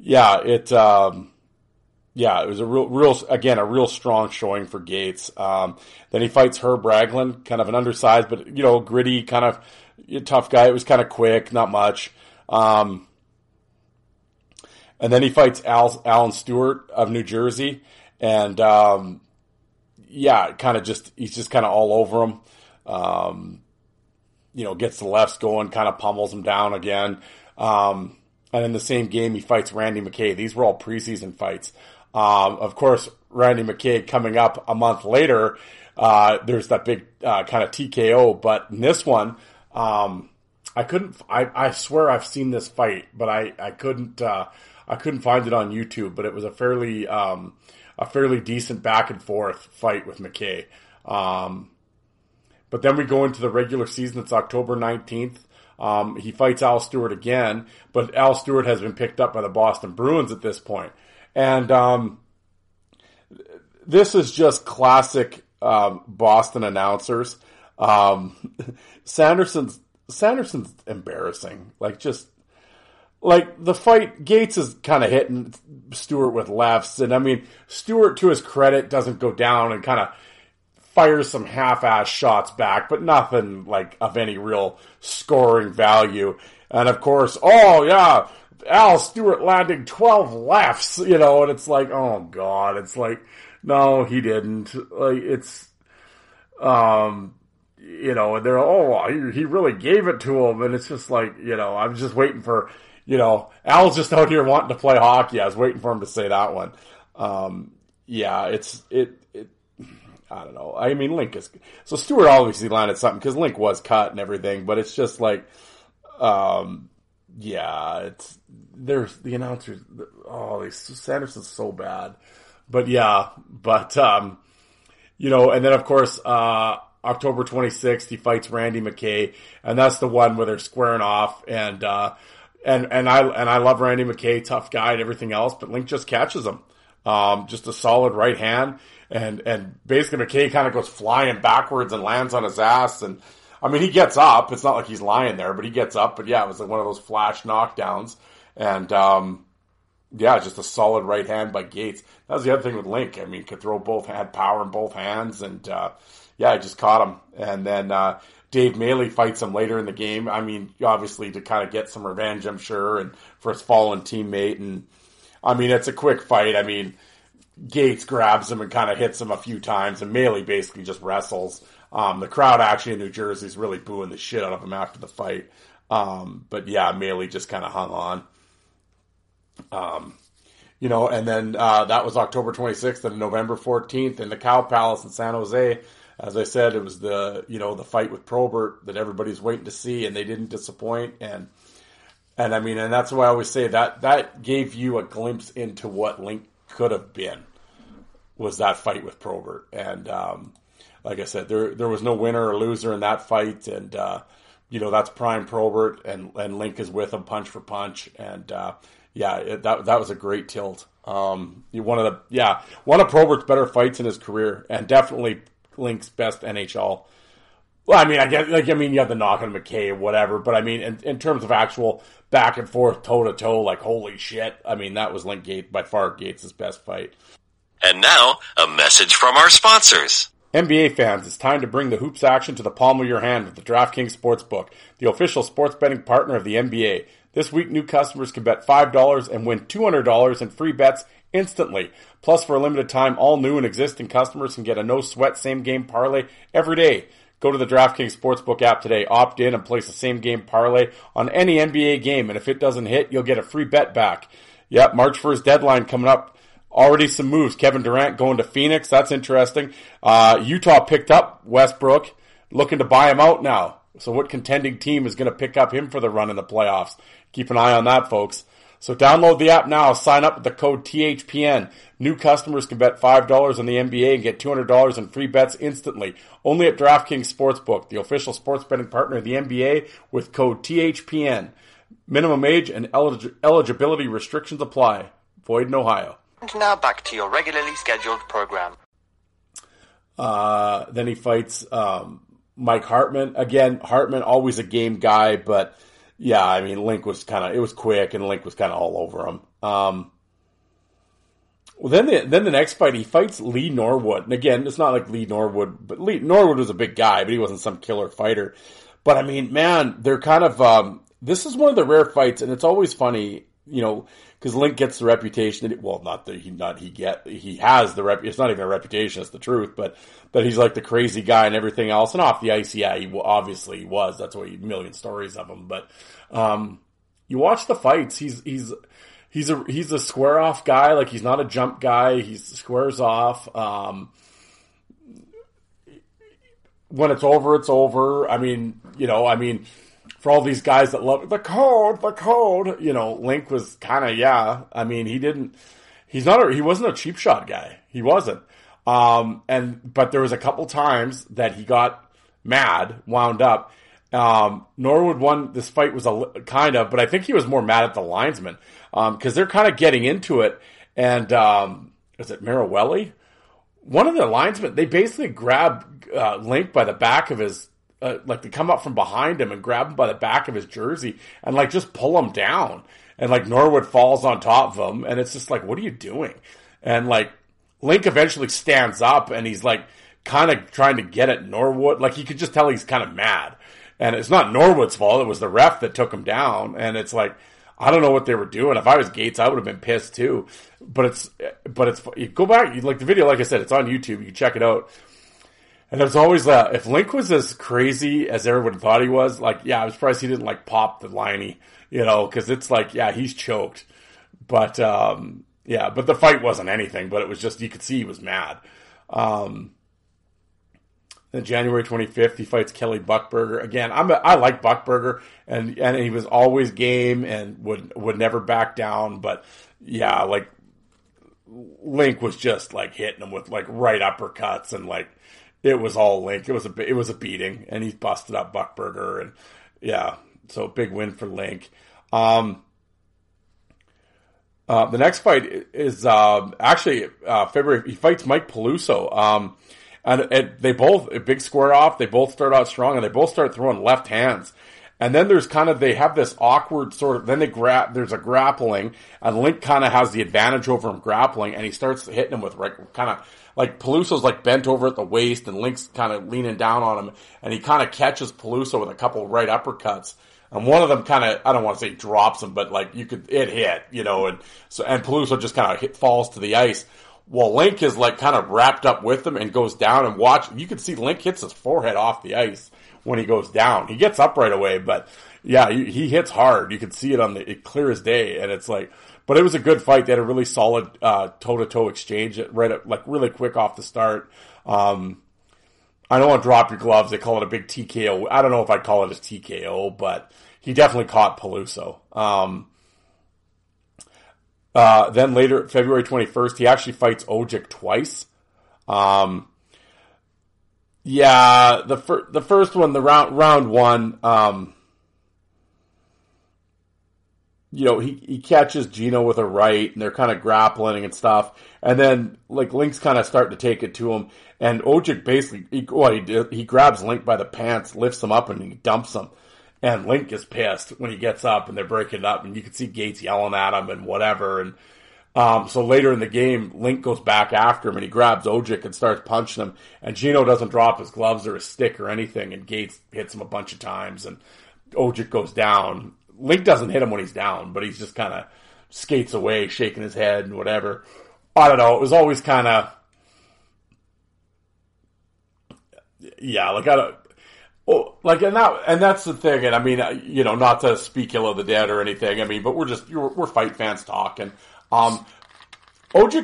yeah, it. Um, yeah, it was a real, real, again, a real strong showing for Gaetz. Um, then he fights Herb Raglan, kind of an undersized, but, you know, gritty, kind of tough guy. It was kind of quick, not much. Um, and then he fights Al, Alan Stewart of New Jersey, and um, yeah, kind of just he's just kind of all over him. Um, you know, gets the lefts going, kind of pummels him down again. Um, and in the same game, he fights Randy McKay. These were all preseason fights. Um, of course, Randy McKay coming up a month later. Uh, there's that big uh, kind of TKO, but in this one, um, I couldn't. I, I swear I've seen this fight, but I I couldn't. Uh, I couldn't find it on YouTube. But it was a fairly um, a fairly decent back and forth fight with McKay. Um, but then we go into the regular season. It's October 19th. Um, he fights Al Stewart again, but Al Stewart has been picked up by the Boston Bruins at this point. And um, this is just classic um, Boston announcers. Um, Sanderson's Sanderson's embarrassing. Like just like the fight, Gaetz is kind of hitting Stewart with lefts, and I mean Stewart, to his credit, doesn't go down and kind of fires some half-ass shots back, but nothing like of any real scoring value. And of course, oh yeah, Al Stewart landing 12 lefts, you know, and it's like, oh god, it's like, no, he didn't. Like, it's, um, you know, and they're, oh, he, really gave it to him. And it's just like, you know, I'm just waiting for, you know, Al's just out here wanting to play hockey. I was waiting for him to say that one. Um, yeah, it's, it, it, I don't know. I mean, Link is so Stewart obviously landed something because Link was cut and everything, but it's just like, um, yeah, it's there's the announcers. Oh, Sanderson's so bad, but yeah, but um, you know, and then of course, uh, October 26th, he fights Randy McKay, and that's the one where they're squaring off, and uh, and and I and I love Randy McKay, tough guy and everything else, but Link just catches him, um, just a solid right hand and and basically McKay kind of goes flying backwards and lands on his ass and I mean he gets up. It's not like he's lying there, but he gets up. But yeah, it was like one of those flash knockdowns, and um, yeah, just a solid right hand by Gaetz. That was the other thing with Link. I mean, could throw both had power in both hands, and uh, yeah, I just caught him. And then uh, Dave Maley fights him later in the game. I mean, obviously to kind of get some revenge, I'm sure, and for his fallen teammate. And I mean, it's a quick fight. I mean Gaetz grabs him and kind of hits him a few times, and Maley basically just wrestles. Um, the crowd actually in New Jersey is really booing the shit out of him after the fight. Um, but yeah, Maley just kind of hung on. Um, you know, and then uh, that was October 26th and November 14th in the Cow Palace in San Jose. As I said, it was the you know the fight with Probert that everybody's waiting to see, and they didn't disappoint. And and I mean, and that's why I always say that that gave you a glimpse into what Link could have been was that fight with Probert. And um, like I said, there there was no winner or loser in that fight, and uh, you know that's prime Probert, and and Link is with him punch for punch, and uh, yeah, it, that that was a great tilt. Um, one of the yeah one of Probert's better fights in his career, and definitely Link's best NHL. Well, I mean, I get like I mean, you have the knock on McKay or whatever, but I mean, in, in terms of actual back and forth, toe to toe, like holy shit, I mean, that was Link Gate by far Gaetz' best fight. And now, a message from our sponsors. NBA fans, it's time to bring the hoops action to the palm of your hand with the DraftKings Sportsbook, the official sports betting partner of the NBA. This week, new customers can bet $5 and win $200 in free bets instantly. Plus, for a limited time, all new and existing customers can get a no sweat same game parlay every day. Go to the DraftKings Sportsbook app today, opt in, and place a same game parlay on any NBA game. And if it doesn't hit, you'll get a free bet back. Yep, March 1st deadline coming up. Already some moves. Kevin Durant going to Phoenix. That's interesting. Uh, Utah picked up Westbrook, looking to buy him out now. So what contending team is going to pick up him for the run in the playoffs? Keep an eye on that, folks. So download the app now. Sign up with the code THPN. New customers can bet $5 on the NBA and get $200 in free bets instantly. Only at DraftKings Sportsbook, the official sports betting partner of the NBA with code THPN. Minimum age and elig- eligibility restrictions apply. Void in Ohio. And now back to your regularly scheduled program. Uh, then he fights um, Mike Hartman. Again, Hartman always a game guy, but yeah, I mean Link was kind of it was quick, and Link was kind of all over him. Um, well, then the then the next fight he fights Lee Norwood, and again, it's not like Lee Norwood, but Lee Norwood was a big guy, but he wasn't some killer fighter. But I mean, man, they're kind of um, this is one of the rare fights, and it's always funny, you know, because Link gets the reputation that well, not that he not he get he has the rep. It's not even a reputation; it's the truth. But that he's like the crazy guy and everything else. And off the ice, yeah, he obviously was. That's why he million stories of him. But um, you watch the fights; he's he's he's a he's a square off guy. Like he's not a jump guy. He squares off. Um, when it's over, it's over. I mean, you know, I mean, for all these guys that love the code, the code, you know, Link was kind of yeah. I mean, he didn't. He's not. A, he wasn't a cheap shot guy. He wasn't. Um, and but there was a couple times that he got mad, wound up. Um, Norwood won this fight was a kind of, but I think he was more mad at the linesman Um because um, they're kind of getting into it. And um, is it Marawelli? One of the linesmen they basically grab uh, Link by the back of his uh, like they come up from behind him and grab him by the back of his jersey and like just pull him down. And like Norwood falls on top of him, and it's just like, what are you doing? And like Link eventually stands up and he's like kind of trying to get at Norwood. Like you could just tell he's kind of mad. And it's not Norwood's fault. It was the ref that took him down. And it's like, I don't know what they were doing. If I was Gaetz, I would have been pissed too. But it's, but it's, you go back, you like the video, like I said, it's on YouTube. You check it out. And there's always that. If Link was as crazy as everyone thought he was, like, yeah, I was surprised he didn't like pop the liney, you know, cause it's like, yeah, he's choked. But, um, yeah, but the fight wasn't anything, but it was just, you could see he was mad. Um, then January 25th, he fights Kelly Buchberger Again, I'm a, I like Buchberger, and and he was always game and would would never back down. But yeah, like Link was just like hitting him with like right uppercuts and like it was all Link. It was a it was a beating, and he busted up Buchberger, and yeah, so big win for Link. Um, uh, the next fight is uh, actually uh, February. He fights Mike Peluso. Um, and it, they both a big square off. They both start out strong, and they both start throwing left hands. And then there's kind of they have this awkward sort of. Then they grab. There's a grappling, and Link kind of has the advantage over him grappling, and he starts hitting him with like kind of like Peluso's like bent over at the waist, and Link's kind of leaning down on him, and he kind of catches Peluso with a couple right uppercuts. And one of them kind of, I don't want to say drops him, but like you could, it hit, you know, and so, and Peluso just kind of falls to the ice. Well, Link is like kind of wrapped up with him and goes down and watch. You can see Link hits his forehead off the ice when he goes down. He gets up right away, but yeah, he, hits hard. You can see it on the it clear as day, and it's like, but it was a good fight. They had a really solid toe to toe exchange, right, at, like really quick off the start. Um, I don't want to drop your gloves. They call it a big TKO. I don't know if I'd call it a TKO, but he definitely caught Peluso. Um, uh, then later, February 21st, he actually fights Odjick twice. Um, yeah, the fir- the first one, the round round one, um, you know, he, he catches Gino with a right, and they're kind of grappling and stuff. And then, like, Link's kind of starting to take it to him, and Odjick basically, he, well, he, he grabs Link by the pants, lifts him up, and he dumps him. And Link is pissed when he gets up and they're breaking up and you can see Gaetz yelling at him and whatever. And, um, so later in the game, Link goes back after him and he grabs Odjick and starts punching him. And Gino doesn't drop his gloves or his stick or anything. And Gaetz hits him a bunch of times and Odjick goes down. Link doesn't hit him when he's down, but he's just kind of skates away, shaking his head and whatever. I don't know. It was always kind of, yeah, like I don't, well, like, and that, and that's the thing. And I mean, uh, you know, not to speak ill of the dead or anything. I mean, but we're just, we're, we're fight fans talking. Um,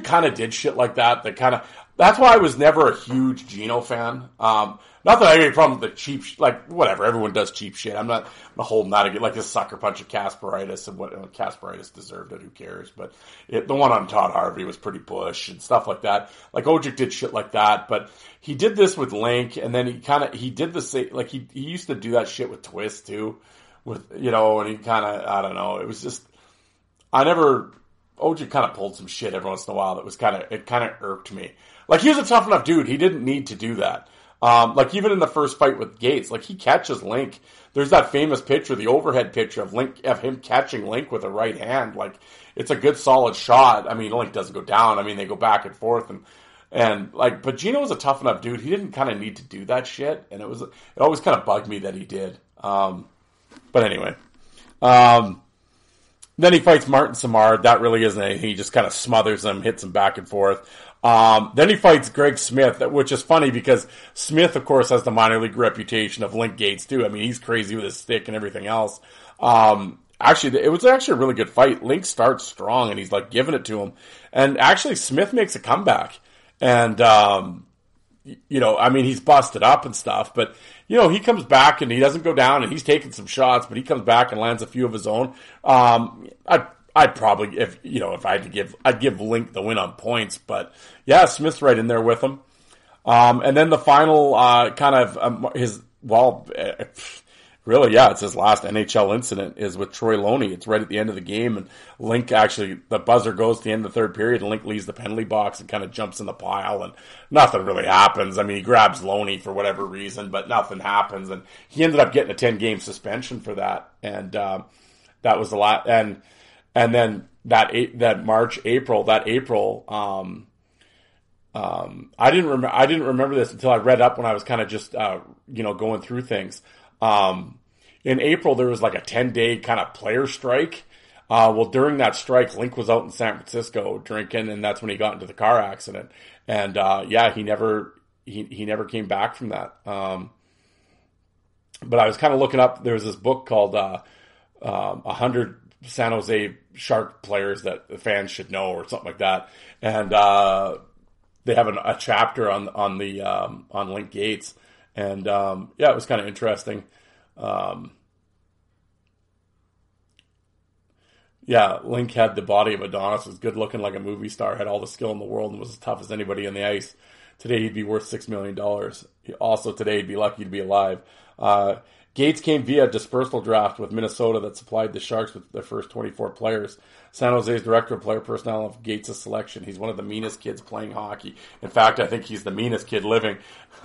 kind of did shit like that. That kind of, that's why I was never a huge Gino fan. Um, not that I have any problem with the cheap, sh- like whatever. Everyone does cheap shit. I'm not, I'm holding that against like this sucker punch of Kasparaitis and what uh, Kasparaitis deserved it. Who cares? But it, the one on Todd Harvey was pretty push and stuff like that. Like Odjick did shit like that, but he did this with Link, and then he kind of he did the same. Like he he used to do that shit with Twist too, with you know, and he kind of I don't know. It was just I never Odjick kind of pulled some shit every once in a while that was kind of it kind of irked me. Like he was a tough enough dude. He didn't need to do that. Um, like even in the first fight with Gaetz, like he catches Link. There's that famous picture, the overhead picture of Link of him catching Link with a right hand. Like it's a good solid shot. I mean, Link doesn't go down. I mean, they go back and forth and and like, but Gino was a tough enough dude. He didn't kind of need to do that shit, and it was it always kind of bugged me that he did. Um, but anyway, um, then he fights Martin Simard. That really isn't anything. He just kind of smothers him, hits him back and forth. Um, then he fights Greg Smith, which is funny because Smith, of course, has the minor league reputation of Link Gaetz too. I mean, he's crazy with his stick and everything else. Um, actually, it was actually a really good fight. Link starts strong and he's like giving it to him. And actually, Smith makes a comeback. And, um, you know, I mean, he's busted up and stuff, but you know, he comes back and he doesn't go down and he's taking some shots, but he comes back and lands a few of his own. Um, I'd probably, if, you know, if I had to give, I'd give Link the win on points, but yeah, Smith's right in there with him. Um, and then the final, uh, kind of, um, his, well, eh, Really, yeah, it's his last NHL incident is with Troy Loney. It's right at the end of the game, and Link actually the buzzer goes to the end of the third period, and Link leaves the penalty box and kind of jumps in the pile, and nothing really happens. I mean, he grabs Loney for whatever reason, but nothing happens, and he ended up getting a ten game suspension for that, and um, that was a lot. And and then that that March April that April. Um, um, I didn't remember. I didn't remember this until I read up when I was kind of just, uh, you know, going through things. Um, in April, there was like a 10 day kind of player strike. Uh, well, during that strike, Link was out in San Francisco drinking, and that's when he got into the car accident. And uh, yeah, he never he he never came back from that. Um, but I was kind of looking up. There was this book called uh, um, "100 San Jose Shark Players That the Fans Should Know" or something like that, and uh, they have an, a chapter on on the um, on Link Gaetz, and um, yeah, it was kind of interesting. Um, yeah, Link had the body of Adonis, was good looking like a movie star, had all the skill in the world, and was as tough as anybody on the ice. Today he'd be worth six million dollars. Also today he'd be lucky to be alive. Uh, Gaetz came via dispersal draft with Minnesota that supplied the Sharks with their first 24 players. San Jose's director of player personnel of Gaetz' selection. He's one of the meanest kids playing hockey. In fact, I think he's the meanest kid living.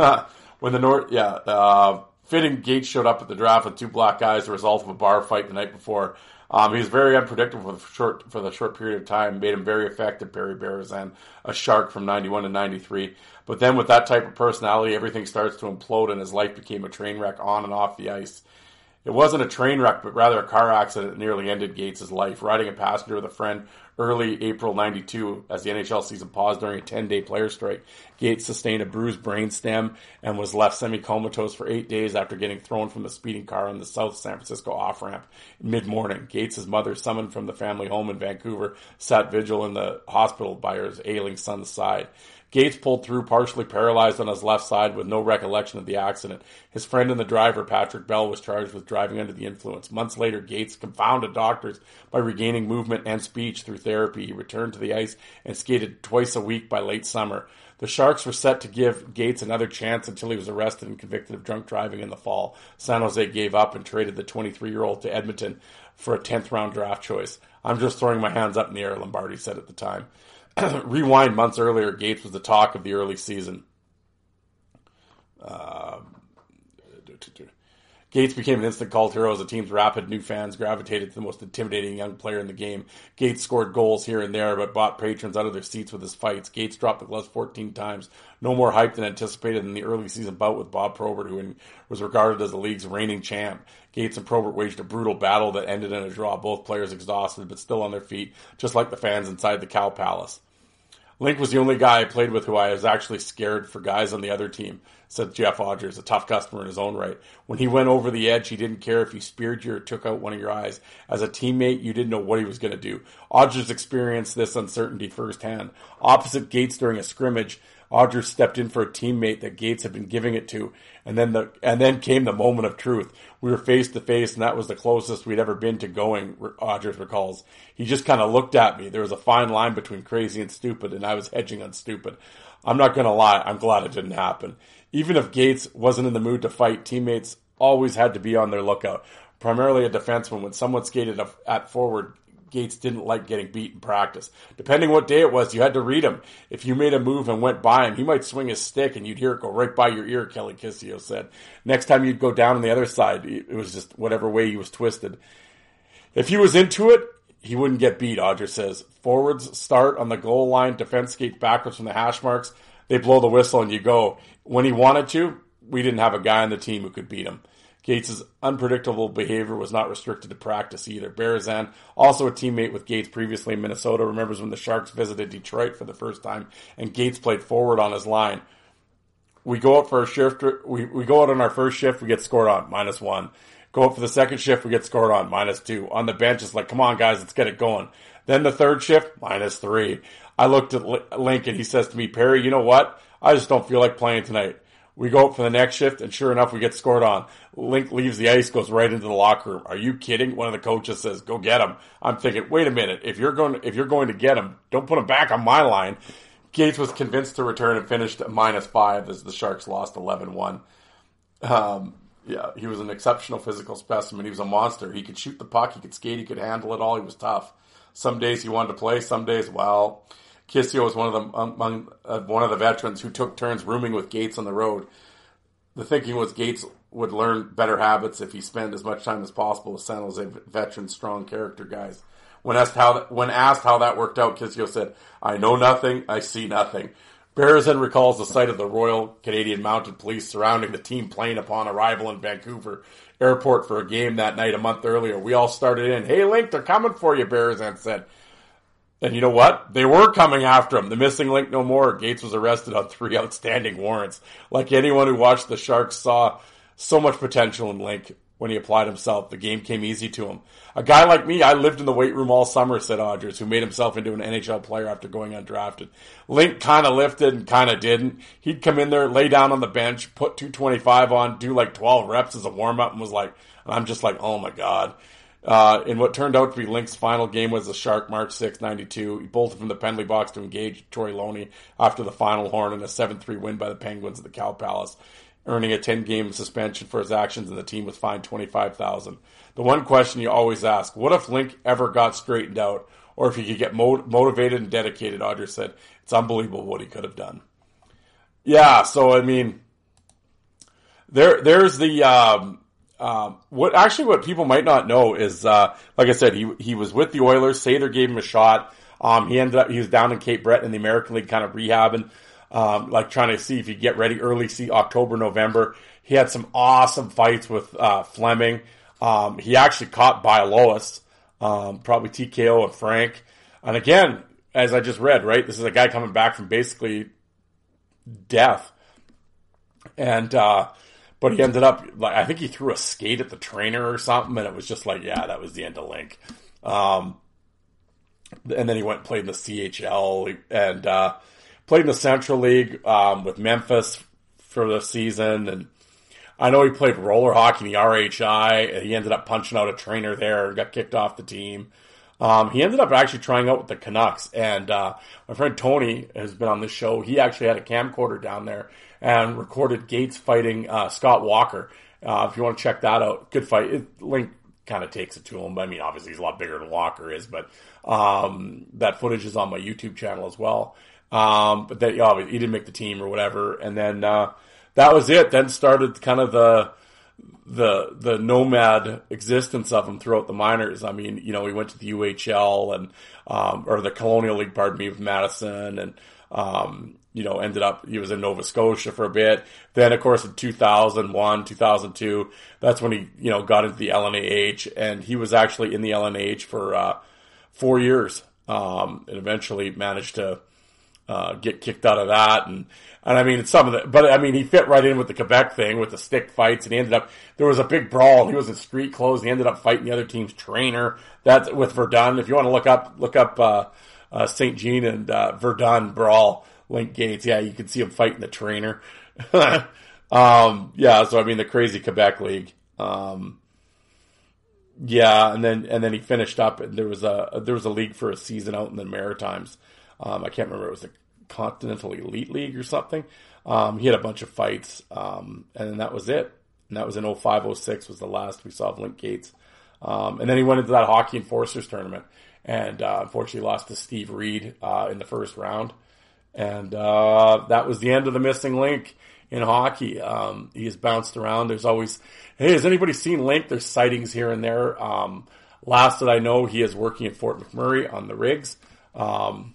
when the North, yeah, uh, fitting Gaetz showed up at the draft with two black guys, the result of a bar fight the night before. Um, he was very unpredictable for the short for the short period of time. Made him very effective. Perry Berezan, a shark from '91 to '93. But then with that type of personality, everything starts to implode, and his life became a train wreck on and off the ice. It wasn't a train wreck, but rather a car accident that nearly ended Gaetz' life. Riding a passenger with a friend early April 92 as the NHL season paused during a 10 day player strike. Gaetz sustained a bruised brainstem and was left semi comatose for eight days after getting thrown from a speeding car on the South San Francisco off ramp mid morning. Gaetz' mother, summoned from the family home in Vancouver, sat vigil in the hospital by her ailing son's side. Gaetz pulled through partially paralyzed on his left side with no recollection of the accident. His friend and the driver, Patrick Bell, was charged with driving under the influence. Months later, Gaetz confounded doctors by regaining movement and speech through therapy. He returned to the ice and skated twice a week by late summer. The Sharks were set to give Gaetz another chance until he was arrested and convicted of drunk driving in the fall. San Jose gave up and traded the 23 year old to Edmonton for a 10th round draft choice. I'm just throwing my hands up in the air, Lombardi said at the time. rewind months earlier, Gaetz was the talk of the early season. Uh, Gaetz became an instant cult hero as the team's rapid new fans gravitated to the most intimidating young player in the game. Gaetz scored goals here and there, but bought patrons out of their seats with his fights. Gaetz dropped the gloves 14 times. No more hype than anticipated in the early season bout with Bob Probert, who was regarded as the league's reigning champ. Gaetz and Probert waged a brutal battle that ended in a draw. Both players exhausted, but still on their feet, just like the fans inside the Cow Palace. Link was the only guy I played with who I was actually scared for guys on the other team, said Jeff Odgers, a tough customer in his own right. When he went over the edge, he didn't care if he speared you or took out one of your eyes. As a teammate, you didn't know what he was going to do. Odgers experienced this uncertainty firsthand. Opposite Gaetz during a scrimmage, Odgers stepped in for a teammate that Gaetz had been giving it to, and then the and then came the moment of truth. We were face to face, and that was the closest we'd ever been to going. Odgers recalls. He just kind of looked at me. There was a fine line between crazy and stupid, and I was hedging on stupid. I'm not gonna lie. I'm glad it didn't happen. Even if Gaetz wasn't in the mood to fight, teammates always had to be on their lookout. Primarily a defenseman, when someone skated at forward, Gaetz didn't like getting beat in practice. Depending what day it was, you had to read him. If you made a move and went by him, he might swing his stick and you'd hear it go right by your ear, Kelly Kisio said. Next time you'd go down on the other side, it was just whatever way he was twisted. If he was into it, he wouldn't get beat, Odger says. Forwards start on the goal line, defense skates backwards from the hash marks. They blow the whistle and you go. When he wanted to, we didn't have a guy on the team who could beat him. Gaetz' unpredictable behavior was not restricted to practice either. Berezan, also a teammate with Gaetz previously in Minnesota, remembers when the Sharks visited Detroit for the first time and Gaetz played forward on his line. We go out for a shift, we, we go out on our first shift, we get scored on, minus one. Go up for the second shift, we get scored on, minus two. On the bench, it's like, come on, guys, let's get it going. Then the third shift, minus three. I looked at and he says to me, Perry, you know what? I just don't feel like playing tonight. We go up for the next shift, and sure enough, we get scored on. Link leaves the ice, goes right into the locker room. Are you kidding? One of the coaches says, "Go get him." I'm thinking, wait a minute. If you're going, if you're going to get him, don't put him back on my line. Gaetz was convinced to return and finished at minus five as the Sharks lost 11-1. Um, yeah, he was an exceptional physical specimen. He was a monster. He could shoot the puck. He could skate. He could handle it all. He was tough. Some days he wanted to play. Some days, well, Kisio was one of the among uh, one of the veterans who took turns rooming with Gaetz on the road. The thinking was Gaetz would learn better habits if he spent as much time as possible with San Jose veteran, strong character guys. When asked how when asked how that worked out, Kisio said, "I know nothing. I see nothing." Berezan recalls the sight of the Royal Canadian Mounted Police surrounding the team plane upon arrival in Vancouver airport for a game that night a month earlier. We all started in. Hey, Link, they're coming for you, Berezan said. And you know what? They were coming after him. The missing link no more. Gaetz was arrested on three outstanding warrants. Like anyone who watched the Sharks saw so much potential in Link when he applied himself. The game came easy to him. A guy like me, I lived in the weight room all summer, said Odgers, who made himself into an NHL player after going undrafted. Link kind of lifted and kind of didn't. He'd come in there, lay down on the bench, put 225 on, do like 12 reps as a warm up, and was like, I'm just like, oh my God. Uh, in what turned out to be Link's final game was the Shark March 6, 92. He bolted from the penalty box to engage Troy Loney after the final horn in a 7-3 win by the Penguins at the Cow Palace, earning a 10-game suspension for his actions and the team was fined 25000 The one question you always ask, what if Link ever got straightened out or if he could get motivated and dedicated? Audrey said, it's unbelievable what he could have done. Yeah, so I mean, there, there's the, um, um, what actually what people might not know is, uh, like I said, he he was with the Oilers. Sather gave him a shot. Um, he ended up he was down in Cape Breton in the American League, kind of rehabbing, um, like trying to see if he get ready early, see October, November. He had some awesome fights with uh, Fleming. Um, he actually caught Bialowas, um, probably TKO and Frank. And again, as I just read, right, this is a guy coming back from basically death, and. Uh, but he ended up like I think he threw a skate at the trainer or something, and it was just like, yeah, that was the end of Link. Um, and then he went and played in the CHL and uh, played in the Central League um, with Memphis for the season. And I know he played roller hockey in the RHI. And he ended up punching out a trainer there and got kicked off the team. Um, he ended up actually trying out with the Canucks. And uh, my friend Tony has been on this show. He actually had a camcorder down there and recorded Gaetz fighting uh, Scott Walker. Uh, if you want to check that out, good fight. It, Link kind of takes it to him. I mean, obviously he's a lot bigger than Walker is, but um, that footage is on my YouTube channel as well. Um, but that yeah, he didn't make the team or whatever, and then uh, that was it. Then started kind of the the the nomad existence of him throughout the minors. I mean, you know, he went to the UHL and um, or the Colonial League, pardon me, with Madison, and um, you know, ended up, he was in Nova Scotia for a bit. Then, of course, in 2001, 2002, that's when he, you know, got into the LNAH and he was actually in the LNAH for, uh, four years. Um, and eventually managed to, uh, get kicked out of that. And, and I mean, it's some of the, but I mean, he fit right in with the Quebec thing with the stick fights and he ended up, there was a big brawl. He was in street clothes. He ended up fighting the other team's trainer. That's with Verdun. If you want to look up, look up, uh, uh, St. Jean and, uh, Verdun brawl Link Gaetz. Yeah, you can see him fighting the trainer. um, yeah, so I mean the crazy Quebec League. Um, yeah, and then and then he finished up, and there was a there was a league for a season out in the Maritimes. Um, I can't remember it was the Continental Elite League or something. Um, he had a bunch of fights, um, and then that was it. And that was in 0506 was the last we saw of Link Gaetz. Um, and then he went into that Hockey Enforcers tournament, and uh, unfortunately lost to Steve Reed uh, in the first round. And uh, that was the end of the missing link in hockey. Um, he has bounced around. There's always, hey, has anybody seen Link? There's sightings here and there. Um, last that I know, he is working at Fort McMurray on the rigs. Um,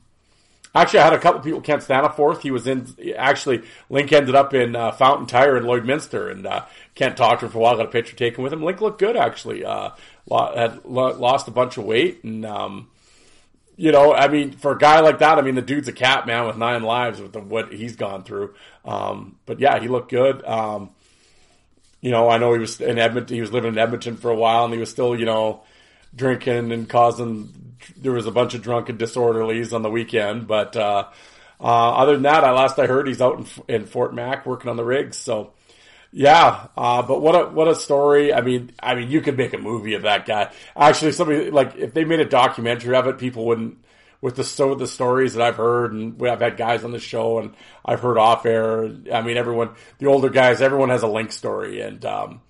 actually, I had a couple people Kent Staniforth. He was in. Actually, Link ended up in uh, Fountain Tire in Lloydminster, and uh, Kent talked to him for a while. Got a picture taken with him. Link looked good actually. Uh, had lost a bunch of weight and. Um, you know, I mean, for a guy like that, I mean, the dude's a cat man with nine lives with the, what he's gone through. Um, but yeah, he looked good. Um, you know, I know he was in Edmonton. He was living in Edmonton for a while, and he was still, you know, drinking and causing. There was a bunch of drunken disorderlies on the weekend, but uh, uh, other than that, I last I heard he's out in, in Fort Mac working on the rigs. So yeah, uh, but what a what a story! I mean, I mean, you could make a movie of that guy. Actually, somebody like if they made a documentary of it, people wouldn't. With the so the stories that I've heard, and I've had guys on the show, and I've heard off air. I mean, everyone, the older guys, everyone has a link story, and um,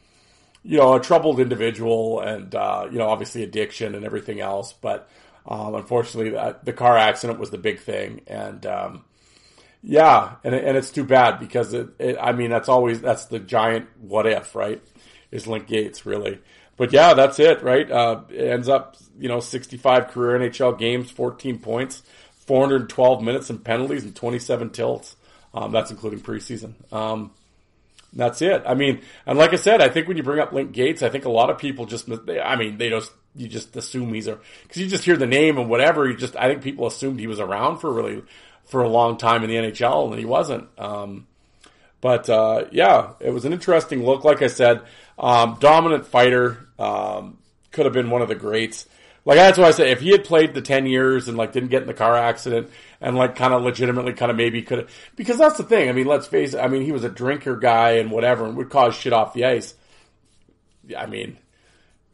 you know, a troubled individual, and uh, you know, obviously addiction and everything else. But um, unfortunately, the car accident was the big thing, and um, yeah, and and it's too bad because it, it, I mean, that's always that's the giant what if, right? Is Link Gaetz really? But yeah, that's it, right? Uh, it ends up, you know, 65 career NHL games, 14 points, 412 minutes and penalties, and 27 tilts. Um, that's including preseason. Um, that's it. I mean, and like I said, I think when you bring up Link Gaetz, I think a lot of people just, I mean, they just, you just assume he's a, cause you just hear the name and whatever, you just, I think people assumed he was around for really, for a long time in the NHL and he wasn't. Um, but, uh, yeah, it was an interesting look. Like I said, um, dominant fighter, um, could have been one of the greats. Like that's why I say if he had played the ten years and like didn't get in the car accident and like kind of legitimately kind of maybe could have because that's the thing. I mean, let's face it. I mean, he was a drinker guy and whatever and would cause shit off the ice. I mean,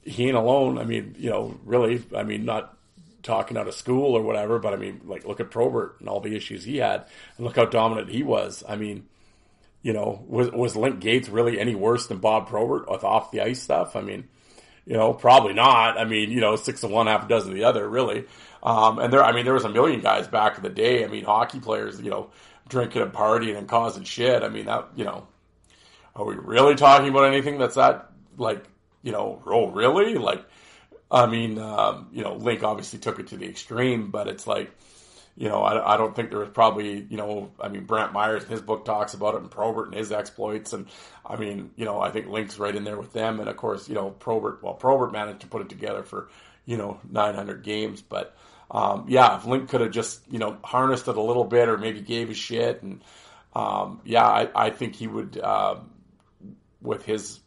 he ain't alone. I mean, you know, really. I mean, not talking out of school or whatever, but I mean, like look at Probert and all the issues he had and look how dominant he was. I mean, you know, was was Link Gaetz really any worse than Bob Probert with off the ice stuff? I mean you know, probably not. I mean, you know, six of one, half a dozen of the other, really. Um, and there, I mean, there was a million guys back in the day. I mean, hockey players, you know, drinking and partying and causing shit. I mean, that, you know, are we really talking about anything that's that, like, you know, oh, really? Like, I mean, um, you know, Link obviously took it to the extreme, but it's like, you know, I, I don't think there was probably, you know, I mean, Brantt Myhres in his book talks about it and Probert and his exploits. And I mean, you know, I think Link's right in there with them. And of course, you know, Probert, well, Probert managed to put it together for, you know, 900 games. But, um, yeah, if Link could have just, you know, harnessed it a little bit or maybe gave a shit. And, um, yeah, I, I think he would, uh, with his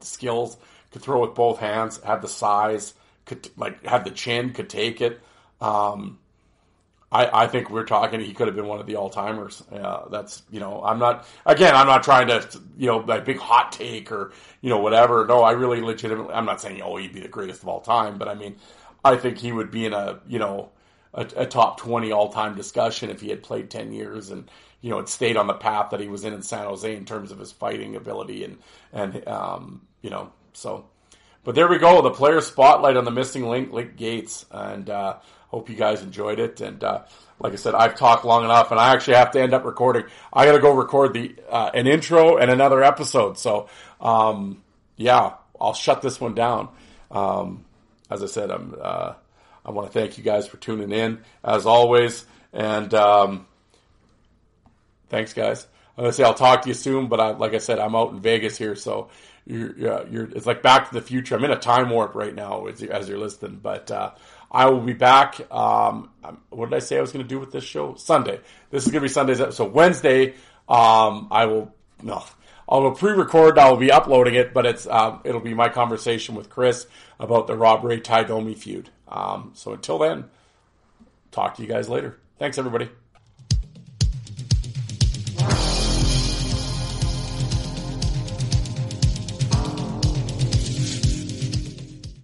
skills, could throw with both hands, have the size, could like have the chin, could take it. Um, I, I think we're talking. He could have been one of the all timers. Uh, that's you know, I'm not. Again, I'm not trying to you know like big hot take or you know whatever. No, I really legitimately. I'm not saying oh he'd be the greatest of all time, but I mean, I think he would be in a you know a, a top 20 all time discussion if he had played 10 years and you know had stayed on the path that he was in in San Jose in terms of his fighting ability and and um, you know so. But there we go, the player spotlight on the missing link, Link Gaetz, and. Uh, Hope you guys enjoyed it. And uh, like I said, I've talked long enough, and I actually have to end up recording. I got to go record the uh, an intro and another episode. So um, yeah, I'll shut this one down. Um, as I said, I'm. Uh, I want to thank you guys for tuning in as always, and um, thanks, guys. I'm gonna say I'll talk to you soon, but I, like I said, I'm out in Vegas here, so you're, you're, it's like Back to the Future. I'm in a time warp right now as, as you're listening, but uh, I will be back. Um, what did I say I was going to do with this show? Sunday. This is going to be Sunday's episode. Wednesday, um, I will no. I will pre-record. I will be uploading it, but it's um, it'll be my conversation with Chris about the Rob Ray Ty Domi feud. Um, so until then, talk to you guys later. Thanks, everybody.